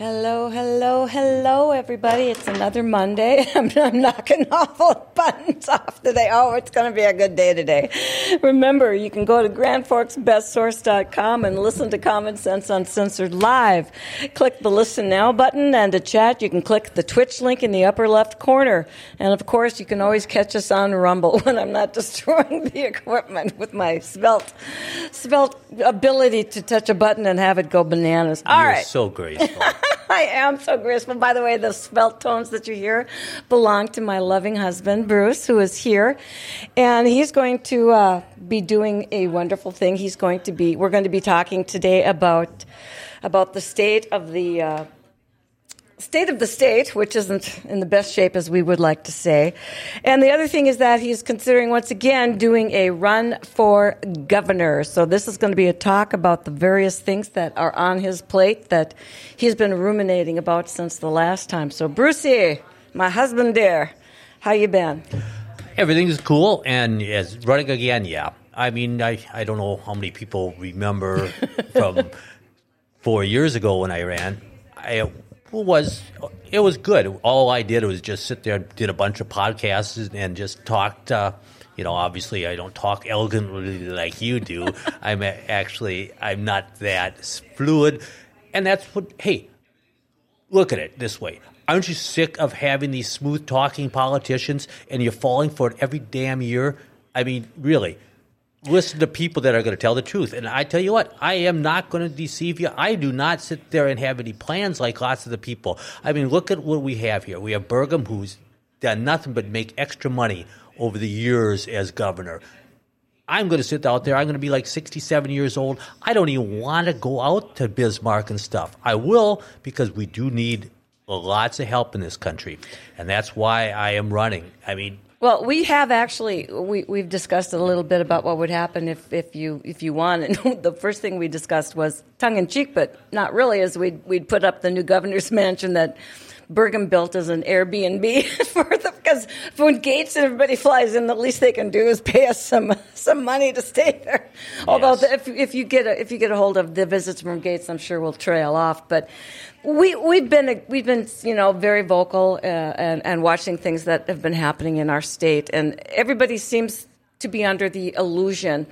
Hello, hello, hello, everybody. It's another Monday. I'm, I'm knocking all buttons off today. Oh, it's going to be a good day today. Remember, you can go to grandforksbestsource.com and listen to Common Sense UnSensored live. Click the Listen Now button, and to chat, you can click the Twitch link in the upper left corner. And of course, you can always catch us on Rumble when I'm not destroying the equipment with my svelte, svelte ability to touch a button and have it go bananas. All You're right. so graceful. I am so graceful. By the way, the spelt tones that you hear belong to my loving husband, Bruce, who is here. And he's going to uh, be doing a wonderful thing. He's going to be, we're going to be talking today about, about the state of the, uh, state of the state, which isn't in the best shape as we would like to say. And the other thing is that he's considering once again doing a run for governor. So this is going to be a talk about the various things that are on his plate that he's been ruminating about since the last time. So Brucey, my husband dear, how you been? Everything's cool, and as running again, yeah. I mean, I, I don't know how many people remember from four years ago when I ran. I was it was good. All I did was just sit there, did a bunch of podcasts, and just talked. Uh, you know, obviously, I don't talk elegantly like you do. I'm actually I'm not that fluid, and that's what. Hey, look at it this way. Aren't you sick of having these smooth talking politicians and you're falling for it every damn year? I mean, really, listen to people that are going to tell the truth. And I tell you what, I am not going to deceive you. I do not sit there and have any plans like lots of the people. I mean, look at what we have here. We have Burgum, who's done nothing but make extra money over the years as governor. I'm going to sit out there. I'm going to be like 67 years old. I don't even want to go out to Bismarck and stuff. I will because we do need lots of help in this country. And that's why I am running. I mean, Well, we have actually we we've discussed a little bit about what would happen if, if you if you won, and the first thing we discussed was tongue in cheek, but not really. Is we'd we'd put up the new governor's mansion that Burgum built as an Airbnb for the because when Gates and everybody flies in, the least they can do is pay us some some money to stay there. Although the, if if you get a, if you get a hold of the visits from Gates, I'm sure we'll trail off, but. We we've been we've been you know very vocal uh, and and watching things that have been happening in our state, and everybody seems to be under the illusion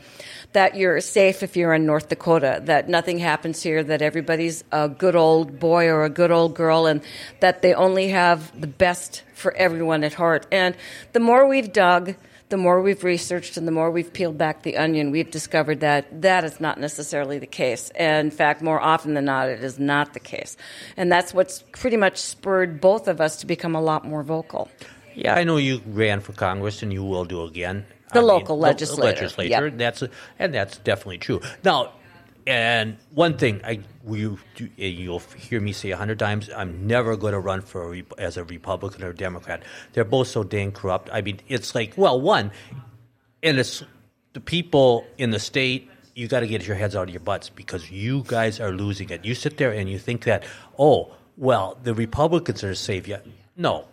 that you're safe if you're in North Dakota, that nothing happens here, that everybody's a good old boy or a good old girl, and that they only have the best for everyone at heart. And the more we've dug, the more we've researched and the more we've peeled back the onion, we've discovered that that is not necessarily the case. And in fact, more often than not, it is not the case. And that's what's pretty much spurred both of us to become a lot more vocal. Yeah, I know you ran for Congress, and you will do again. The I local legislator, The legislature. yep. That's and that's definitely true. Now, and one thing I you you'll hear me say a hundred times: I'm never going to run for a, as a Republican or a Democrat. They're both so dang corrupt. I mean, it's like well, one, and it's the people in the state. You got to get your heads out of your butts because you guys are losing it. You sit there and you think that, oh, well, the Republicans are safe yet. No,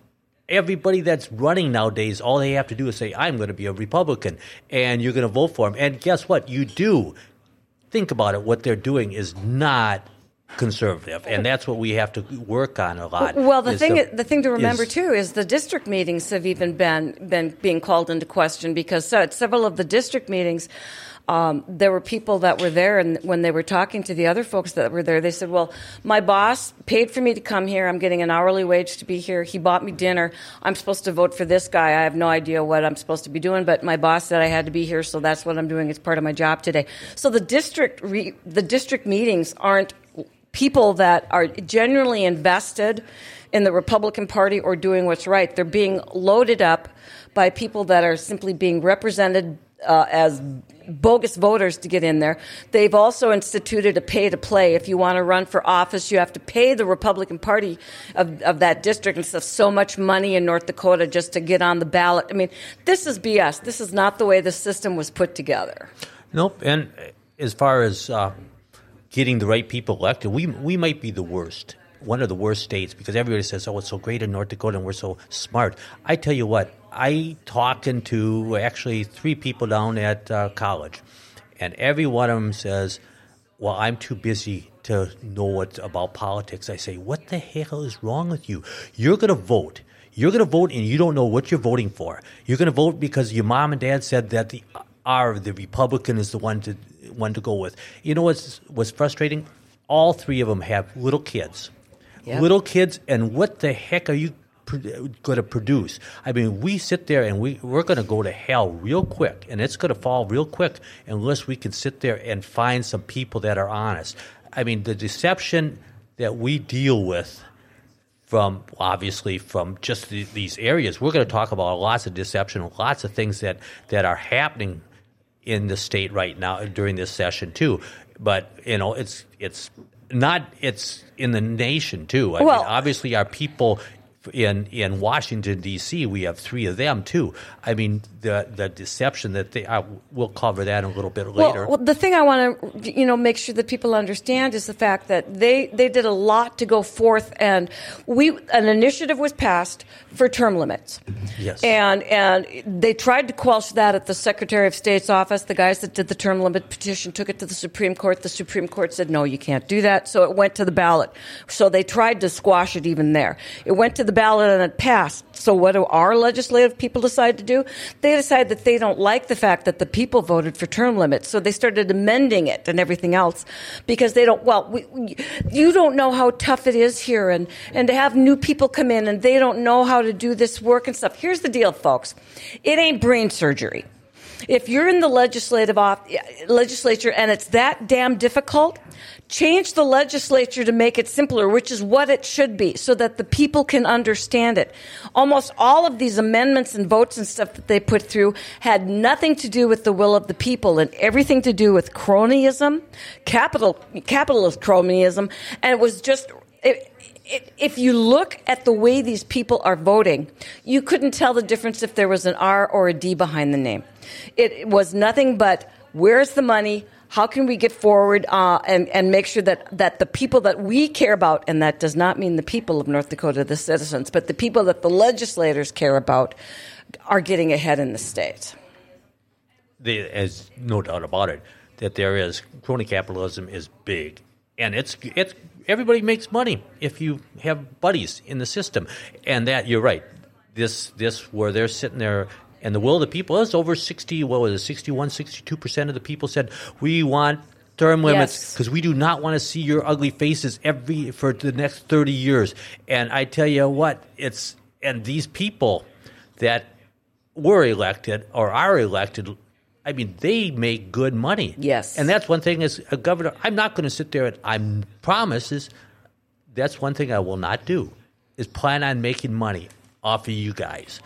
everybody that's running nowadays, all they have to do is say, I'm going to be a Republican, and you're going to vote for them. And guess what? You do. Think about it. What they're doing is not conservative, and that's what we have to work on a lot. Well, the is thing the thing to remember is- too is the district meetings have even been been being called into question because so, at several of the district meetings. Um, there were people that were there, and when they were talking to the other folks that were there, they said, "Well, my boss paid for me to come here. I'm getting an hourly wage to be here. He bought me dinner. I'm supposed to vote for this guy. I have no idea what I'm supposed to be doing, but my boss said I had to be here, so that's what I'm doing. It's part of my job today." So the district re- the district meetings aren't people that are genuinely invested in the Republican Party or doing what's right. They're being loaded up by people that are simply being represented uh, as bogus voters to get in there. They've also instituted a pay to play. If you want to run for office, you have to pay the Republican Party of, of that district and stuff so much money in North Dakota just to get on the ballot. I mean, this is BS. This is not the way the system was put together. Nope. And as far as uh, getting the right people elected, we we might be the worst, one of the worst states, because everybody says, "Oh, it's so great in North Dakota, and we're so smart." I tell you what, I talking to actually three people down at uh, college, and every one of them says, well, I'm too busy to know what about politics. I say, what the hell is wrong with you? You're going to vote. You're going to vote, and you don't know what you're voting for. You're going to vote because your mom and dad said that the are the Republican is the one to one to go with. You know what's what's frustrating? All three of them have little kids, yep. little kids, and what the heck are you going to produce. I mean, we sit there and we, we're going to go to hell real quick, and it's going to fall real quick unless we can sit there and find some people that are honest. I mean, the deception that we deal with from obviously from just the, these areas, we're going to talk about lots of deception, lots of things that, that are happening in the state right now during this session too. But you know, it's it's not it's in the nation too. I well, mean, obviously, our people in in Washington D.C. We have three of them too. I mean, the the deception that they uh, we'll cover that a little bit later. Well, the thing I want to you know make sure that people understand is the fact that they they did a lot to go forth, and we an initiative was passed for term limits. Yes, and and they tried to quash that at the Secretary of State's office. The guys that did the term limit petition took it to the Supreme Court. The Supreme Court said no, you can't do that. So it went to the ballot. So they tried to squash it even there. It went to the ballot and it passed. So what do our legislative people decide to do? They decide that they don't like the fact that the people voted for term limits. So they started amending it and everything else because they don't, well, we, we, you don't know how tough it is here and, and to have new people come in and they don't know how to do this work and stuff. Here's the deal, folks. It ain't brain surgery. If you're in the legislative off, legislature and it's that damn difficult, change the legislature to make it simpler, which is what it should be, so that the people can understand it. Almost all of these amendments and votes and stuff that they put through had nothing to do with the will of the people and everything to do with cronyism, capital, capitalist cronyism, and it was just, it, if you look at the way these people are voting, you couldn't tell the difference if there was an R or a D behind the name. It was nothing but where's the money? How can we get forward uh, and, and make sure that, that the people that we care about, and that does not mean the people of North Dakota, the citizens, but the people that the legislators care about, are getting ahead in the state? There's no doubt about it that there is crony capitalism is big, and it's it's everybody makes money if you have buddies in the system, and that you're right. This this where they're sitting there and the will of the people is over 60 what was it 61 62% of the people said we want term limits because yes. we do not want to see your ugly faces every for the next 30 years and i tell you what it's and these people that were elected or are elected I mean, they make good money. Yes. And that's one thing as a governor, I'm not going to sit there and I promise is that's one thing I will not do is plan on making money off of you guys.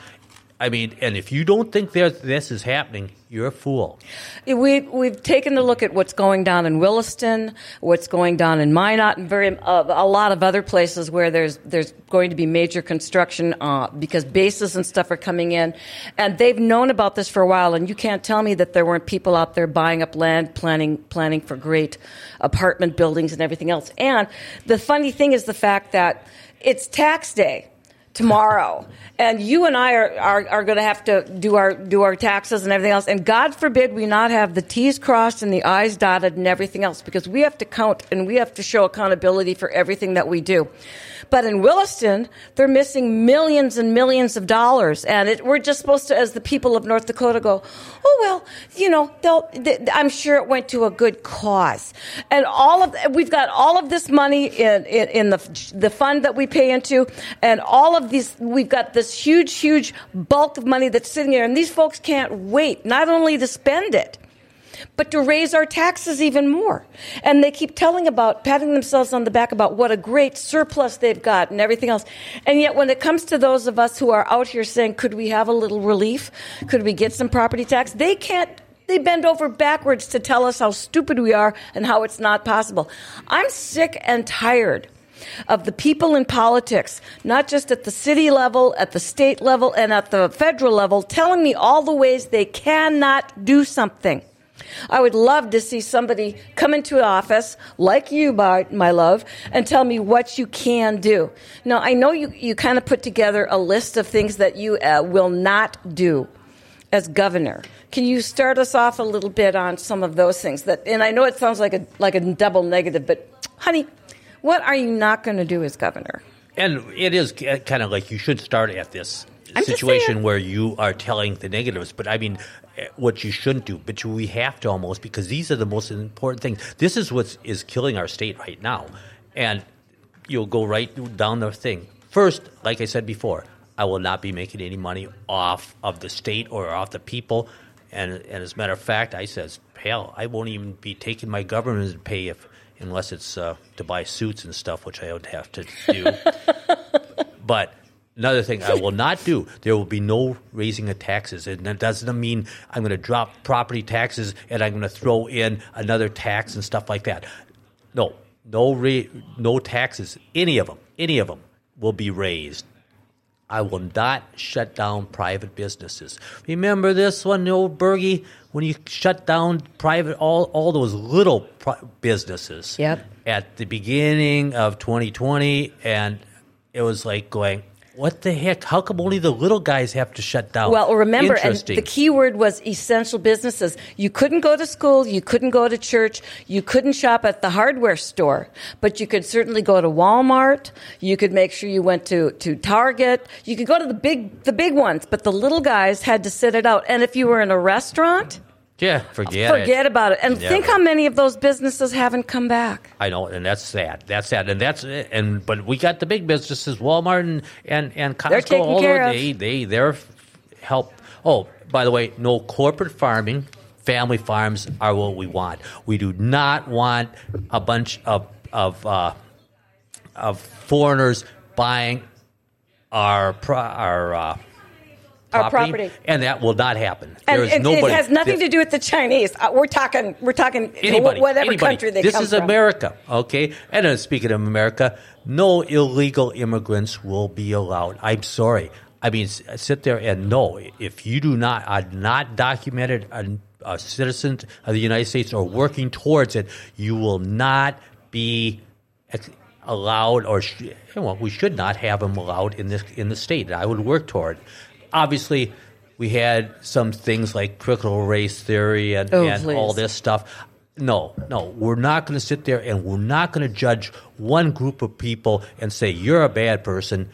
I mean, and if you don't think this is happening, you're a fool. We, we've taken a look at what's going down in Williston, what's going down in Minot, and very uh, a lot of other places where there's there's going to be major construction uh, because bases and stuff are coming in, and they've known about this for a while. And you can't tell me that there weren't people out there buying up land, planning planning for great apartment buildings and everything else. And the funny thing is the fact that it's tax day tomorrow. and you and I are, are, are going to have to do our, do our taxes and everything else. And God forbid we not have the T's crossed and the I's dotted and everything else because we have to count and we have to show accountability for everything that we do. But in Williston, they're missing millions and millions of dollars. And it, we're just supposed to, as the people of North Dakota, go, oh, well, you know, they, I'm sure it went to a good cause. And all of, we've got all of this money in, in, in the, the fund that we pay into, and all of we've got this huge, huge bulk of money that's sitting there, and these folks can't wait not only to spend it, but to raise our taxes even more. And they keep telling about, patting themselves on the back about what a great surplus they've got and everything else. And yet when it comes to those of us who are out here saying, could we have a little relief? Could we get some property tax? They can't they bend over backwards to tell us how stupid we are and how it's not possible. I'm sick and tired of the people in politics, not just at the city level, at the state level, and at the federal level, telling me all the ways they cannot do something. I would love to see somebody come into office like you, Bart, my love, and tell me what you can do. Now, I know you, you kind of put together a list of things that you uh, will not do. as governor. Can you start us off a little bit on some of those things? That, and I know it sounds like a like a double negative, but honey, what are you not going to do as governor? And it is kind of like you should start at this I'm situation where you are telling the negatives. But I mean, eh, what you shouldn't do, but we have to almost because these are the most important things. This is what is killing our state right now. And you'll go right down the thing. First, like I said before, I will not be making any money off of the state or off the people. And, and as a matter of fact, I says, hell, I won't even be taking my government pay if unless it's uh, to buy suits and stuff, which I would have to do. But another thing I will not do, there will be no raising of taxes. And that doesn't mean I'm going to drop property taxes and I'm going to throw in another tax and stuff like that. No, no, ra- no taxes, any of them, any of them will be raised. I will not shut down private businesses. Remember this one, the old Bergie, when you shut down private all all those little pri- businesses. Yep. At the beginning of 2020, and it was like going, "What the heck? How come only the little guys have to shut down?" Well, remember, and the key word was essential businesses. You couldn't go to school, you couldn't go to church, you couldn't shop at the hardware store, but you could certainly go to Walmart. You could make sure you went to, to Target. You could go to the big the big ones, but the little guys had to sit it out. And if you were in a restaurant, yeah, forget, it. forget about it. And Never. think how many of those businesses haven't come back. I know, and that's sad. That's sad, and that's and but we got the big businesses, Walmart and and, and Costco. They're taken all care of. They they they're help. Oh, by the way, no corporate farming. Family farms are what we want. We do not want a bunch of of uh, of foreigners buying our our. Uh, Our property. and that will not happen. And there is it, nobody. it has nothing to do with the Chinese. Uh, we're talking. We're talking. anybody, whatever anybody. country they this come from. This is. America, okay? And uh, speaking of America, no illegal immigrants will be allowed. I'm sorry. I mean, sit there and know if you do not are not documented a, a citizen of the United States or working towards it, you will not be allowed, or sh- well, we should not have them allowed in this in the state. I would work toward. Obviously, we had some things like critical race theory and, Oh, and all this stuff. No, no, we're not going to sit there and we're not going to judge one group of people and say you're a bad person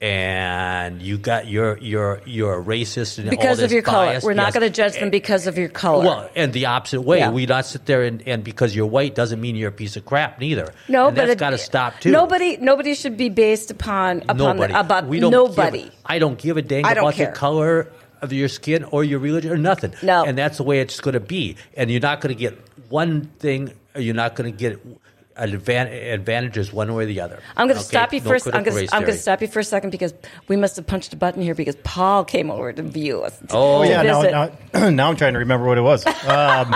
and you got you're you're you're a racist and all because of your color. We're not going to judge them because of your color. Well, and the opposite way, Yeah. we not sit there and, and because you're white doesn't mean you're a piece of crap neither. no, and but that's got to stop too. Nobody, nobody should be based upon upon nobody the, about we don't nobody. Give, I don't give a dang about care. the color of your skin or your religion or nothing. No. and that's the way it's going to be. And you're not going to get one thing. Or you're not going to get advan- advantages one way or the other. I'm going to Okay? stop you No first. I'm going to I'm going theory. to stop you for a second because we must have punched a button here because Paul came over to view us. Oh, Oh yeah, now, now, now I'm trying to remember what it was. Um,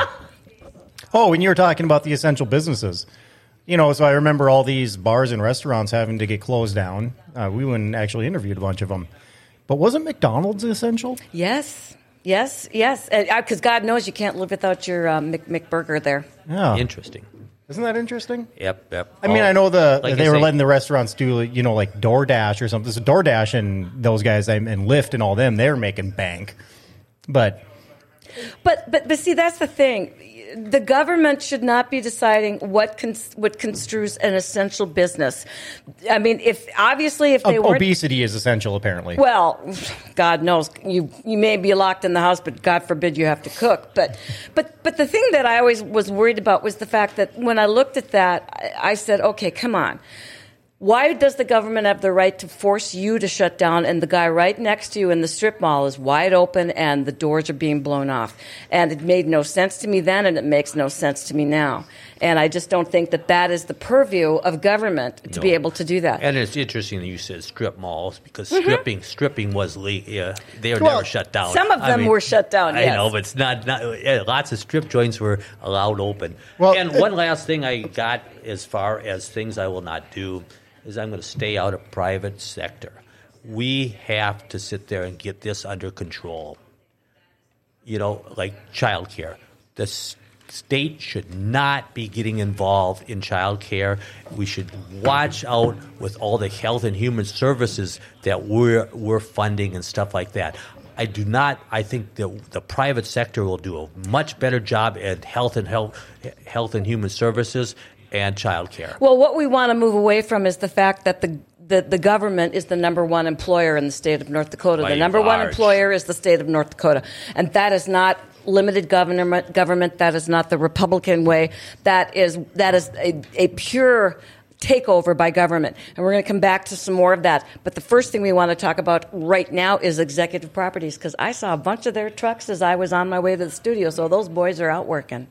oh, when you were talking about the essential businesses, you know, so I remember all these bars and restaurants having to get closed down. Uh, we went and actually interviewed a bunch of them, but wasn't McDonald's essential? Yes, yes, yes. Because God knows you can't live without your uh, Mc, McBurger there. Yeah, Interesting. Isn't that interesting? Yep, yep. I mean, I know the like they I were say, letting the restaurants do, you know, like DoorDash or something. So DoorDash and those guys and and Lyft and all them, they're making bank. But But but but see, that's the thing. The government should not be deciding what cons- what construes an essential business. I mean, if obviously if they weren't obesity is essential, apparently. Well, God knows you you may be locked in the house, but God forbid you have to cook. But but but the thing that I always was worried about was the fact that when I looked at that, I, I said, okay, come on. Why does the government have the right to force you to shut down and the guy right next to you in the strip mall is wide open and the doors are being blown off? And it made no sense to me then and it makes no sense to me now. And I just don't think that that is the purview of government to No. be able to do that. And it's interesting that you said strip malls because stripping stripping was legal. Yeah, they were Well, never shut down. Mm-hmm. some of them were shut down, I yes. know, but it's not. not yeah, lots of strip joints were allowed open. Well, and uh, one last thing I got as far as things I will not do is I'm going to stay out of private sector. We have to sit there and get this under control you know, like childcare. The state should not be getting involved in childcare. We should watch out with all the health and human services that we're we're funding and stuff like that. I do not. I think that the private sector will do a much better job at health and health, health and human services and child care. Well, what we want to move away from is the fact that the the, the government is the number one employer in the state of North Dakota. By the number one employer is the state of North Dakota. And that is not limited government government. That is not the Republican way. That is that is a, a pure takeover by government. And we're going to come back to some more of that. But the first thing we want to talk about right now is executive properties because I saw a bunch of their trucks as I was on my way to the studio. So those boys are out working.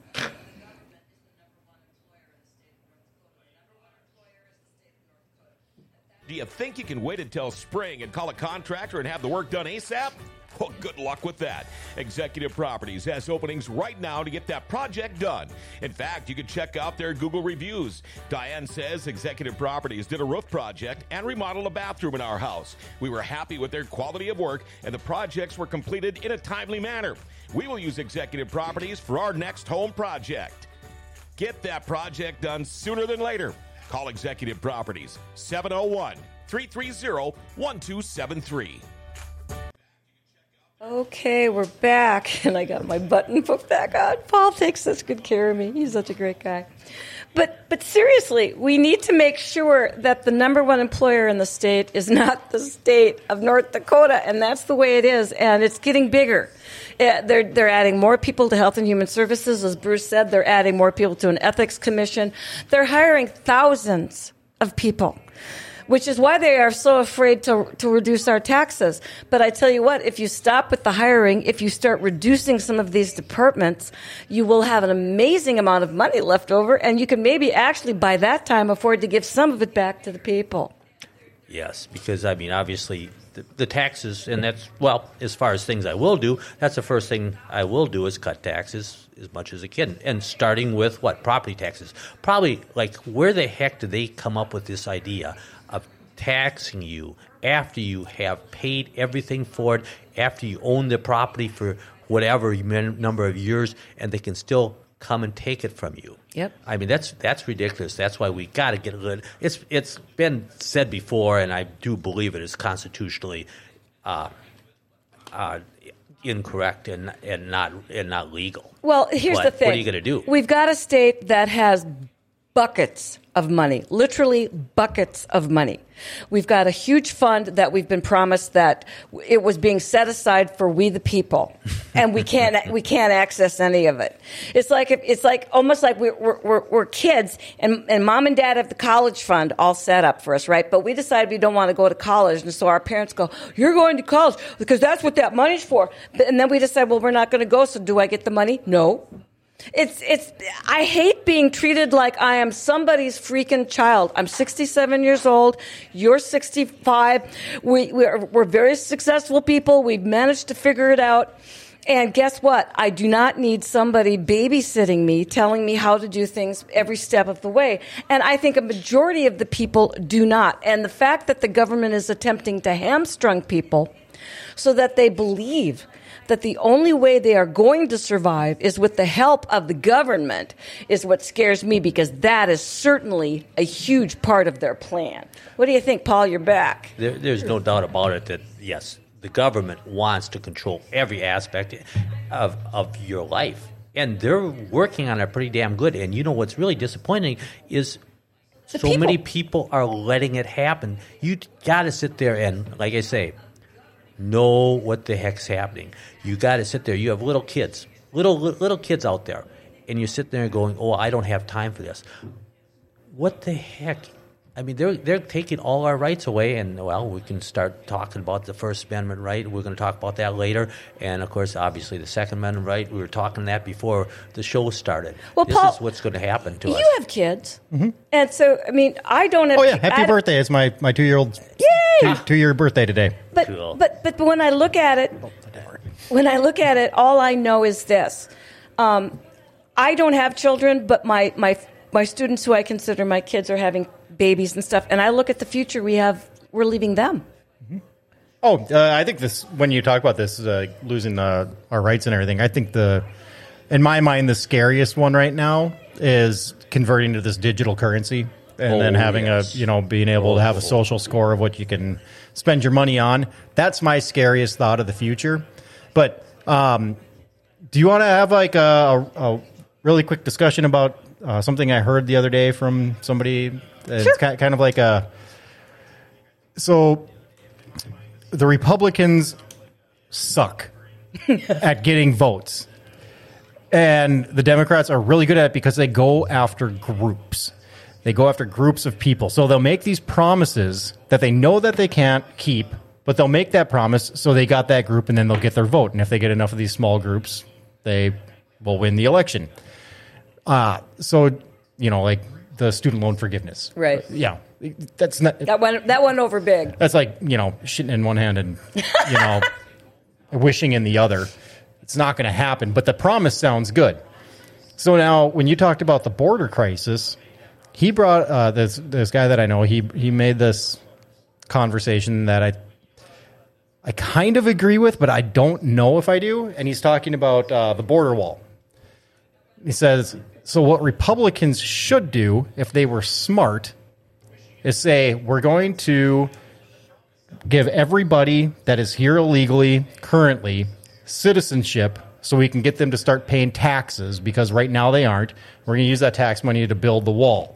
Do you think you can wait until spring and call a contractor and have the work done ASAP? Well, good luck with that. Executive Properties has openings right now to get that project done. In fact, you can check out their Google reviews. Diane says Executive Properties did a roof project and remodeled a bathroom in our house. We were happy with their quality of work, and the projects were completed in a timely manner. We will use Executive Properties for our next home project. Get that project done sooner than later. Call Executive Properties 701 330 1273. Okay, we're back, and I got my button put back on. Paul takes such good care of me. He's such a great guy. But but seriously, we need to make sure that the number one employer in the state is not the state of North Dakota, and that's the way it is, and it's getting bigger. Uh, they're they're adding more people to Health and Human Services, as Bruce said. They're adding more people to an ethics commission. They're hiring thousands of people which is why they are so afraid to, to reduce our taxes. But I tell you what, if you stop with the hiring, if you start reducing some of these departments, you will have an amazing amount of money left over, and you can maybe actually by that time afford to give some of it back to the people. Yes, because I mean, obviously, the, the taxes, and that's well, as far as things I will do, that's the first thing I will do is cut taxes as much as I can, and starting with what property taxes. Probably like where the heck did they come up with this idea of taxing you after you have paid everything for it, after you own the property for whatever number of years, and they can still come and take it from you. Yep. I mean that's that's ridiculous. That's why we got to get rid. It's it's been said before, and I do believe it is constitutionally uh, uh, incorrect and and not and not legal. Well, here's But the thing. What are you going to do? We've got a state that has buckets of money, literally buckets of money. We've got a huge fund that we've been promised that it was being set aside for we the people, and we can't we can't access any of it. It's like it's like almost like we're, we're, we're kids, and, and mom and dad have the college fund all set up for us, right? But we decide we don't want to go to college, and so our parents go, "You're going to college because that's what that money's for." And then we decide, well, we're not going to go. So do I get the money? No. It's it's I hate being treated like I am somebody's freaking child. I'm 67 years old. You're 65. We we're, we're very successful people. We've managed to figure it out. And guess what? I do not need somebody babysitting me, telling me how to do things every step of the way. And I think a majority of the people do not. And the fact that the government is attempting to hamstrung people so that they believe that the only way they are going to survive is with the help of the government is what scares me because that is certainly a huge part of their plan. What do you think, Paul? You're back. There, there's no doubt about it that yes, the government wants to control every aspect of of your life, and they're working on it pretty damn good. And you know what's really disappointing is. The so people. many people are letting it happen. You got to sit there and, like I say, know what the heck's happening. You got to sit there. You have little kids, little little kids out there, and you sit there going, "Oh, I don't have time for this." What the heck? I mean, they're they're taking all our rights away, and well, we can start talking about the First Amendment right. We're going to talk about that later, and of course, obviously, the Second Amendment right. We were talking that before the show started. Well, this Paul, is what's going to happen to us. You have kids, and so I mean, I don't have. Oh yeah, happy I- birthday! It's my my two year old Yay! two, two year birthday today. But, Cool. but but but when I look at it, when I look at it, all I know is this: um, I don't have children, but my my my students who I consider my kids are having babies and stuff, and I look at the future we have. We're leaving them. Oh, uh, I think this when you talk about this uh, losing uh, our rights and everything. I think the in my mind the scariest one right now is converting to this digital currency and then Oh, having yes. a you know being able to have a social score of what you can spend your money on. That's my scariest thought of the future. But um, do you want to have like a, a, a really quick discussion about uh, something I heard the other day from somebody? It's ki- kind of like a so the Republicans suck at getting votes. And the Democrats are really good at it because they go after groups. They go after groups of people. So they'll make these promises that they know that they can't keep, but they'll make that promise so they got that group and then they'll get their vote. And if they get enough of these small groups, they will win the election. Uh, so, you know, like the student loan forgiveness. Right. Yeah. That's not That went that went over big. that's like you know shitting in one hand and you know wishing in the other. It's not going to happen, but the promise sounds good. So now, when you talked about the border crisis, he brought uh, this this guy that I know. He he made this conversation that I I kind of agree with, but I don't know if I do. And he's talking about uh, the border wall. He says, so what Republicans should do if they were smart is say, we're going to give everybody that is here illegally currently citizenship so we can get them to start paying taxes because right now they aren't. We're going to use that tax money to build the wall.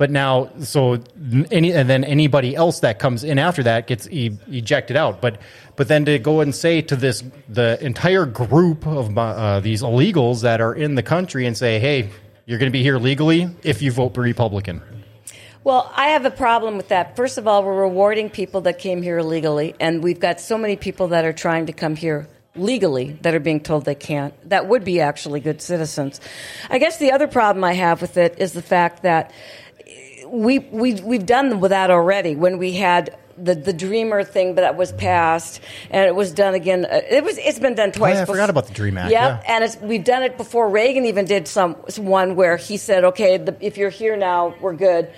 But now, so any and then anybody else that comes in after that gets e- ejected out. But but then to go and say to this the entire group of uh, these illegals that are in the country and say, hey, you're going to be here legally if you vote Republican. Well, I have a problem with that. First of all, we're rewarding people that came here illegally, and we've got so many people that are trying to come here legally that are being told they can't. That would be actually good citizens. I guess the other problem I have with it is the fact that we, we, we've done that already when we had the, the dreamer thing that was passed and it was done again uh, it was it's been done twice Oh, yeah, I bef- forgot about the Dream Act, Yep, yeah. and it's, we've done it before reagan even did some one where he said okay the, if you're here now we're good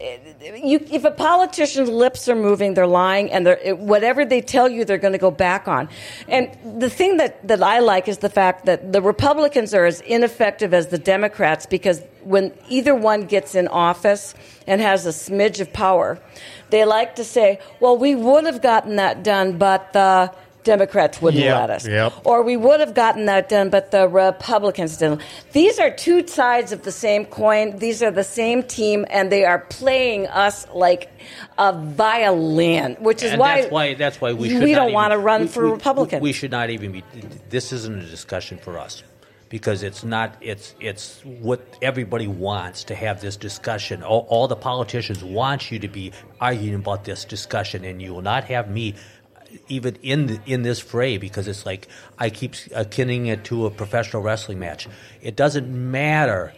you, if a politician's lips are moving, they're lying, and they're, whatever they tell you, they're going to go back on. And the thing that, that I like is the fact that the Republicans are as ineffective as the Democrats because when either one gets in office and has a smidge of power, they like to say, well, we would have gotten that done, but the Democrats wouldn't Yep, let us. yep. Or we would have gotten that done, but the Republicans didn't. These are two sides of the same coin. These are the same team, and they are playing us like a violin, which is and why that's why that's why we we don't even- want to run we- for we- Republican. We should not even be. This isn't a discussion for us because it's not. It's it's what everybody wants to have this discussion. All, all the politicians want you to be arguing about this discussion, and you will not have me. Even in the, in this fray, because it's like I keep akinning it to a professional wrestling match. It doesn't matter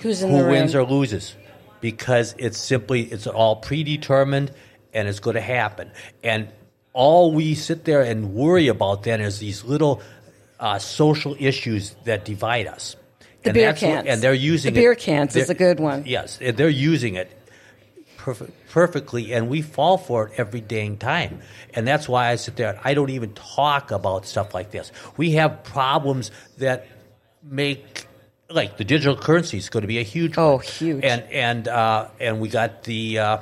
Who's in who wins or loses because it's simply it's all predetermined and it's going to happen and all we sit there and worry about then is these little uh, social issues that divide us The and beer that's what- cans. and they're using it. The beer it- cans is a good one. yes and they're using it perf- perfectly and we fall for it every dang time and that's why i sit there i don't even talk about stuff like this we have problems that make like the digital currency is going to be a huge Oh, one. huge. and and uh, and we got the uh,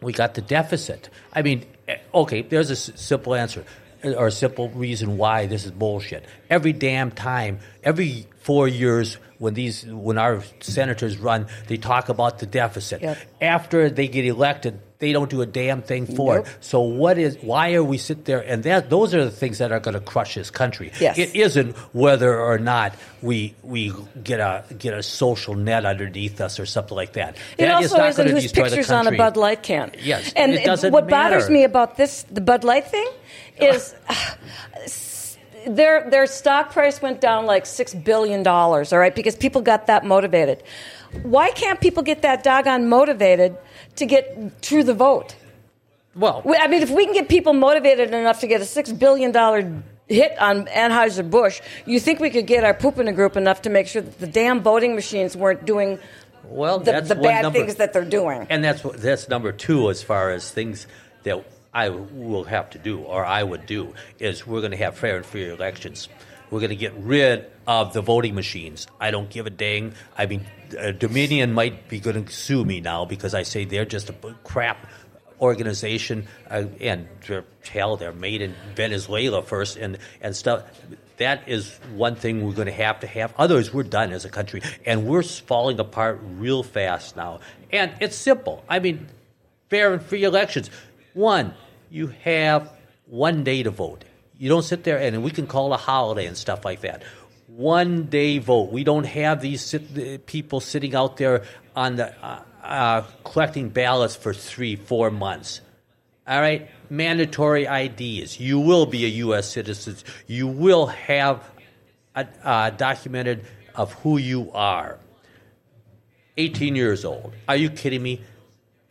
we got the deficit i mean eh, okay there's a s- simple answer or a simple reason why this is bullshit every damn time every four years when these when our senators run they talk about the deficit Yep. after they get elected they don't do a damn thing for Nope. it so what is why are we sit there and that those are the things that are going to crush this country Yes. it isn't whether or not we we get a get a social net underneath us or something like that It That is also not isn't gonna whose destroy pictures on a. Bud Light can. Yes, and it doesn't what bothers me about this, the Bud Light thing, is their their stock price went down like six billion dollars. All right, because people got that motivated. Why can't people get that doggone motivated to get through the vote? well I mean, if we can get people motivated enough to get a six billion dollar hit on Anheuser Busch, you think we could get our poop in a group enough to make sure that the damn voting machines weren't doing Well, the, the bad number. things that they're doing. And that's that's number two as far as things that I will have to do or I would do is we're going to have fair and free elections. We're going to get rid of the voting machines. I don't give a dang. I mean, uh, Dominion might be going to sue me now because I say they're just a crap organization, uh, and hell, they're made in Venezuela first, and and stuff. That is one thing we're going to have to have. Otherwise, we're done as a country, and we're falling apart real fast now. And it's simple. I mean, fair and free elections. One, you have one day to vote. You don't sit there and we can call a holiday and stuff like that. One day vote. We don't have these sit, people sitting out there on the uh, uh, collecting ballots for three, four months. All right, mandatory IDs. You will be a U.S. citizen. You will have a, uh, documented of who you are. 18 years old. Are you kidding me?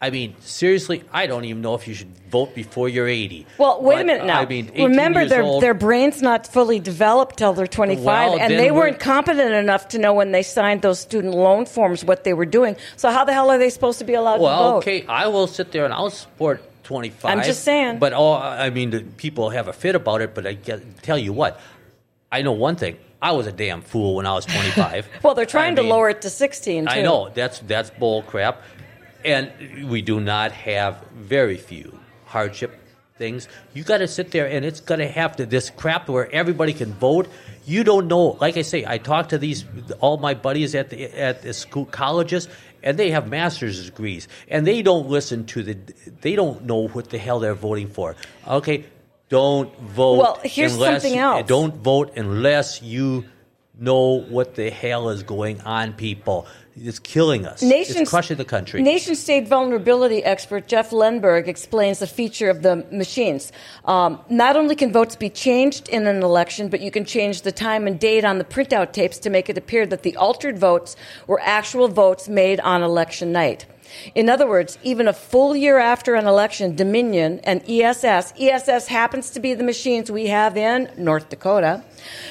I mean, seriously, I don't even know if you should vote before you're 80. Well, wait But, a minute now. I mean, Remember, their old, their brains not fully developed till they're 25, Well, and they weren't competent enough to know when they signed those student loan forms what they were doing. So how the hell are they supposed to be allowed to vote? Well, okay, I will sit there and I'll support 25. I'm just saying. But all, I mean, the people have a fit about it. But I get, tell you what, I know one thing. I was a damn fool when I was 25. Well, they're trying I to mean, lower it to 16. Too. I know that's that's bull crap, and we do not have very few hardship things. You got to sit there, and it's going to have to this crap where everybody can vote. You don't know. Like I say, I talk to these all my buddies at the at the school colleges, and they have master's degrees, and they don't listen to the. They don't know what the hell they're voting for. Okay. Don't vote. Well, here's unless- something else. Don't vote unless you know what the hell is going on, people. It's killing us. Nation, it's crushing the country. Nation state vulnerability expert Jeff Lenberg explains the feature of the machines. Um, not only can votes be changed in an election, but you can change the time and date on the printout tapes to make it appear that the altered votes were actual votes made on election night. In other words, even a full year after an election, Dominion and ESS, ESS happens to be the machines we have in North Dakota,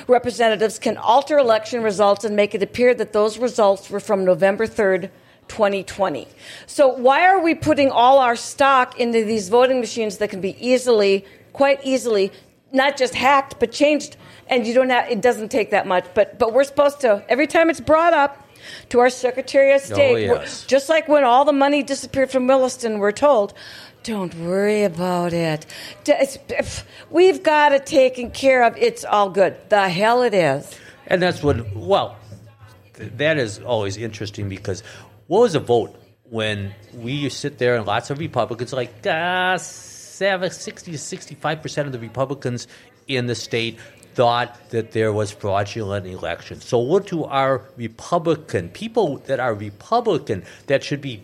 representatives can alter election results and make it appear that those results were from November 3rd, 2020. So why are we putting all our stock into these voting machines that can be easily, quite easily, not just hacked, but changed? And you don't have, it doesn't take that much, but, but we're supposed to, every time it's brought up, to our Secretary of State, we're- yes. just like when all the money disappeared from Williston, we're told, don't worry about it. D- it's- if We've got it taken care of. It's all good. The hell it is. and that's what, well, that is always interesting because what was a vote when we sit there and lots of Republicans, like uh, seven, 60 to 65% of the Republicans in the state thought that there was fraudulent elections. So what do our Republican, people that are Republican that should be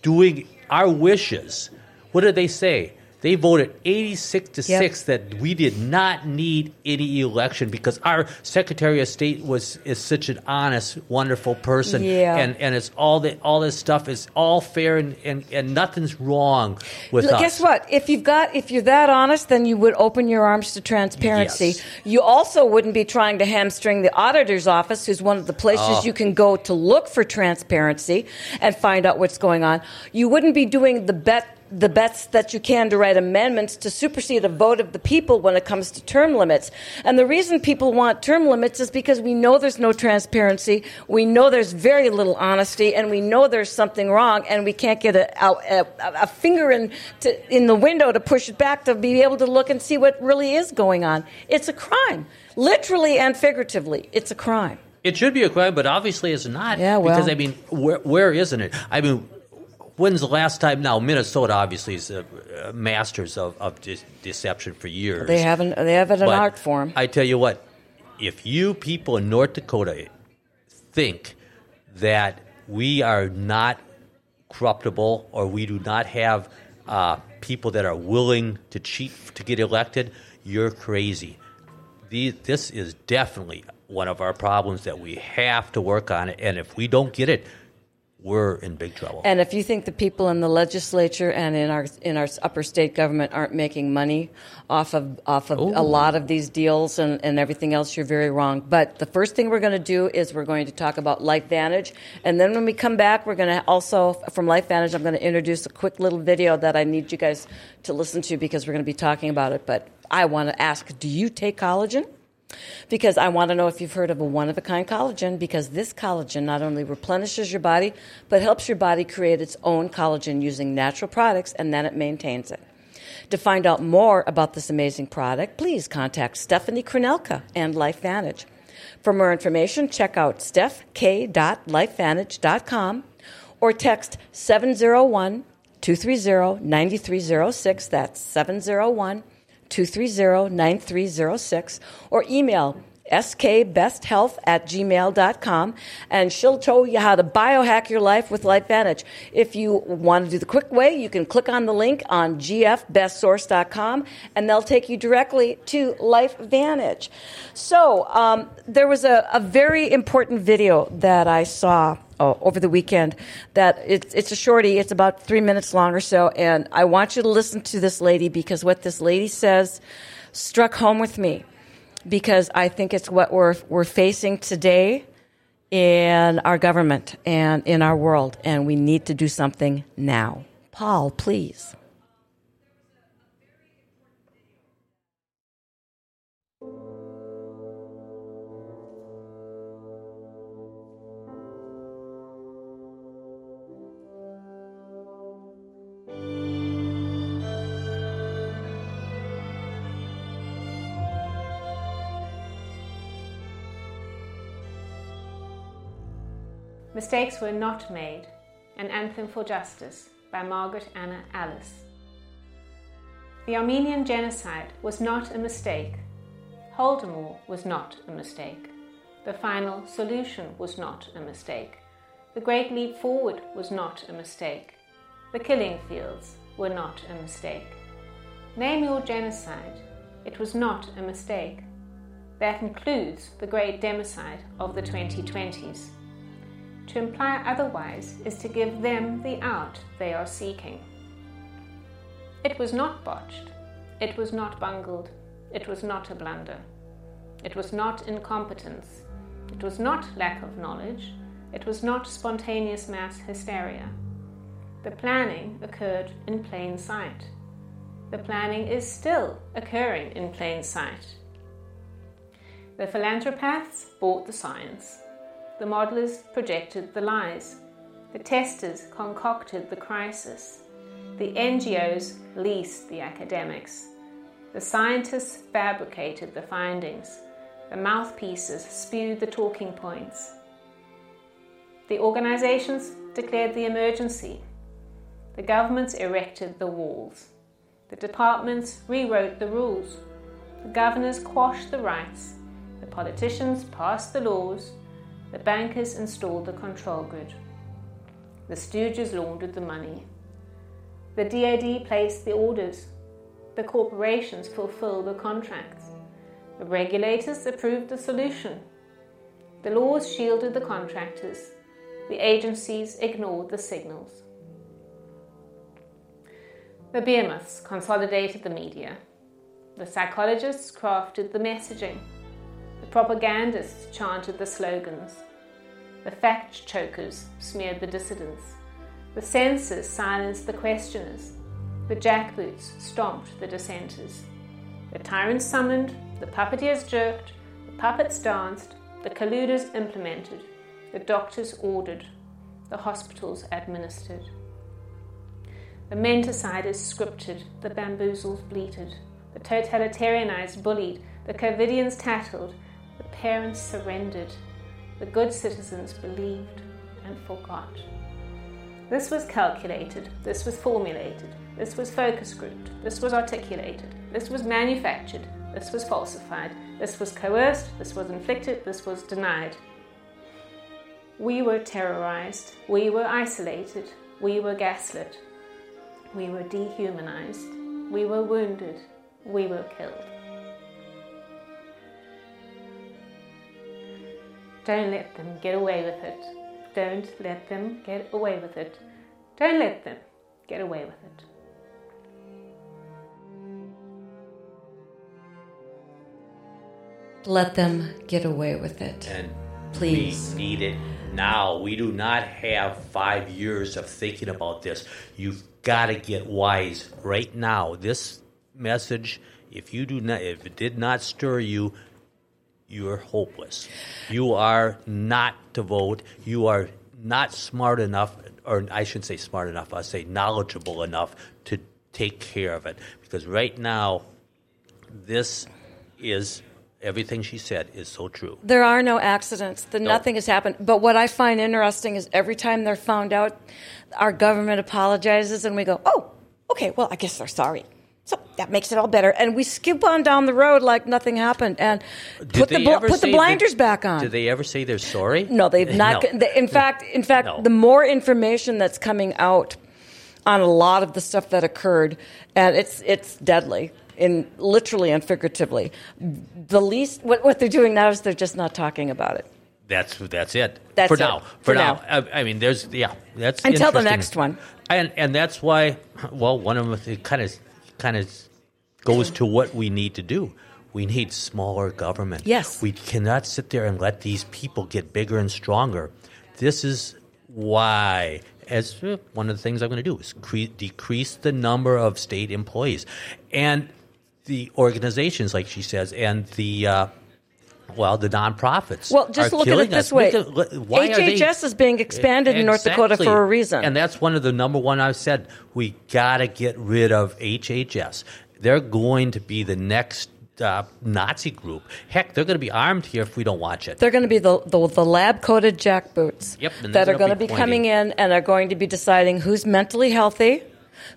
doing our wishes, what do they say? They voted 86 to Yep. 6 that we did not need any election because our Secretary of State was is such an honest, wonderful person. Yeah. And and it's all that all this stuff is all fair and, and, and nothing's wrong with Look, us. Guess what? If you've got, if you're that honest, then you would open your arms to transparency. Yes. You also wouldn't be trying to hamstring the auditor's office, who's one of the places Oh. you can go to look for transparency and find out what's going on. You wouldn't be doing the bet. The best that you can to write amendments to supersede a vote of the people when it comes to term limits. And the reason people want term limits is because we know there's no transparency, we know there's very little honesty, and we know there's something wrong, and we can't get a, a, a, a finger in, to, in the window to push it back to be able to look and see what really is going on. It's a crime, literally and figuratively. It's a crime. It should be a crime, but obviously it's not. Yeah, well. Because, I mean, where, where isn't it? I mean, when's the last time? Now, Minnesota obviously is uh, uh, masters of, of de- deception for years. They haven't. they have it an art form. I tell you what, if you people in North Dakota think that we are not corruptible or we do not have uh, people that are willing to cheat to get elected, you're crazy. This is definitely one of our problems that we have to work on and if we don't get it, we're in big trouble. And if you think the people in the legislature and in our in our upper state government aren't making money off of off of a lot of these deals and, and everything else, you're very wrong. But the first thing we're going to do is we're going to talk about LifeVantage, and then when we come back, we're going to also from LifeVantage, I'm going to introduce a quick little video that I need you guys to listen to because we're going to be talking about it. But I want to ask, do you take collagen? Because I want to know if you've heard of a one of a kind collagen, because this collagen not only replenishes your body, but helps your body create its own collagen using natural products, and then it maintains it. To find out more about this amazing product, please contact Stephanie Kronelka and LifeVantage. For more information, check out stephk.lifevantage.com or text 701 230 9306. That's 701 230 9306. Or email skbesthealth at gmail.com and she'll show you how to biohack your life with LifeVantage. If you want to do the quick way, you can click on the link on gfbestsource.com and they'll take you directly to LifeVantage. So um, there was a, a very important video that I saw oh, over the weekend that it's, it's a shorty. It's about three minutes long or so. And I want you to listen to this lady because what this lady says struck home with me because I think it's what we're, we're facing today in our government and in our world. And we need to do something now. Paul, please. Mistakes Were Not Made An Anthem for Justice by Margaret Anna Alice. The Armenian genocide was not a mistake. Holodomor was not a mistake. The final solution was not a mistake. The Great Leap Forward was not a mistake. The killing fields were not a mistake. Name your genocide. It was not a mistake. That includes the Great Democide of the 2020s. To imply otherwise is to give them the out they are seeking. It was not botched. It was not bungled. It was not a blunder. It was not incompetence. It was not lack of knowledge. It was not spontaneous mass hysteria. The planning occurred in plain sight. The planning is still occurring in plain sight. The philanthropaths bought the science. The modelers projected the lies. The testers concocted the crisis. The NGOs leased the academics. The scientists fabricated the findings. The mouthpieces spewed the talking points. The organizations declared the emergency. The governments erected the walls. The departments rewrote the rules. The governors quashed the rights. The politicians passed the laws. The bankers installed the control grid. The stooges laundered the money. The DoD placed the orders. The corporations fulfilled the contracts. The regulators approved the solution. The laws shielded the contractors. The agencies ignored the signals. The behemoths consolidated the media. The psychologists crafted the messaging. Propagandists chanted the slogans. The fact chokers smeared the dissidents. The censors silenced the questioners. The jackboots stomped the dissenters. The tyrants summoned, the puppeteers jerked, the puppets danced, the colluders implemented, the doctors ordered, the hospitals administered. The menticiders scripted, the bamboozles bleated, the totalitarianized bullied, the covidians tattled, parents surrendered, the good citizens believed and forgot. This was calculated, this was formulated, this was focus grouped, this was articulated, this was manufactured, this was falsified, this was coerced, this was inflicted, this was denied. We were terrorized, we were isolated, we were gaslit, we were dehumanized, we were wounded, we were killed. Don't let them get away with it. Don't let them get away with it. Don't let them get away with it. Let them get away with it. And Please. we need it now. We do not have five years of thinking about this. You've got to get wise right now. This message, if you do not, if it did not stir you, you're hopeless. You are not to vote. You are not smart enough, or I shouldn't say smart enough, I'll say knowledgeable enough to take care of it. Because right now, this is everything she said is so true. There are no accidents. The, Nothing has happened. But what I find interesting is every time they're found out, our government apologizes and we go, oh, okay, well, I guess they're sorry. So that makes it all better. And we skip on down the road like nothing happened and Did put the, bl- put the blinders that- back on. Did they ever say they're sorry? No, they've not. No. they- in fact, in fact, No. the more information that's coming out on a lot of the stuff that occurred, and it's it's deadly, in literally and figuratively. The least what, what they're doing now is they're just not talking about it That's that's it. That's for it. now. For For, now. now. I, I mean, there's yeah. That's Until the next one. And and that's why. Well, one of them kind of kind of goes to what we need to do. We need smaller government. Yes. We cannot sit there and let these people get bigger and stronger. This is why. As uh, one of the things I'm going to do is cre- decrease the number of state employees, and the organizations, like she says, and the uh, well, the nonprofits. Well, just are look at it this us. way: why are they- HHS is being expanded in North Dakota for a reason. And that's one of the number one I've said. We got to get rid of HHS. They're going to be the next uh, Nazi group. Heck, they're going to be armed here if we don't watch it. They're going to be the, the, the lab coated jackboots Yep, that they're gonna be be coming in and are going to be deciding who's mentally healthy,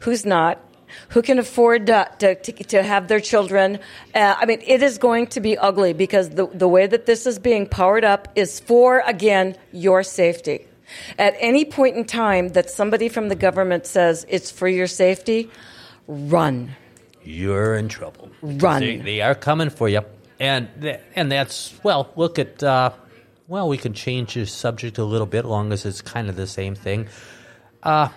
who's not, who can afford to, to, to have their children. Uh, I mean, it is going to be ugly because the, the way that this is being powered up is for, again, your safety. At any point in time that somebody from the government says it's for your safety, run. You're in trouble. Run. They, they are coming for you. And and that's well. Look at uh, well, we can change the subject a little bit, long as it's kind of the same thing. Uh,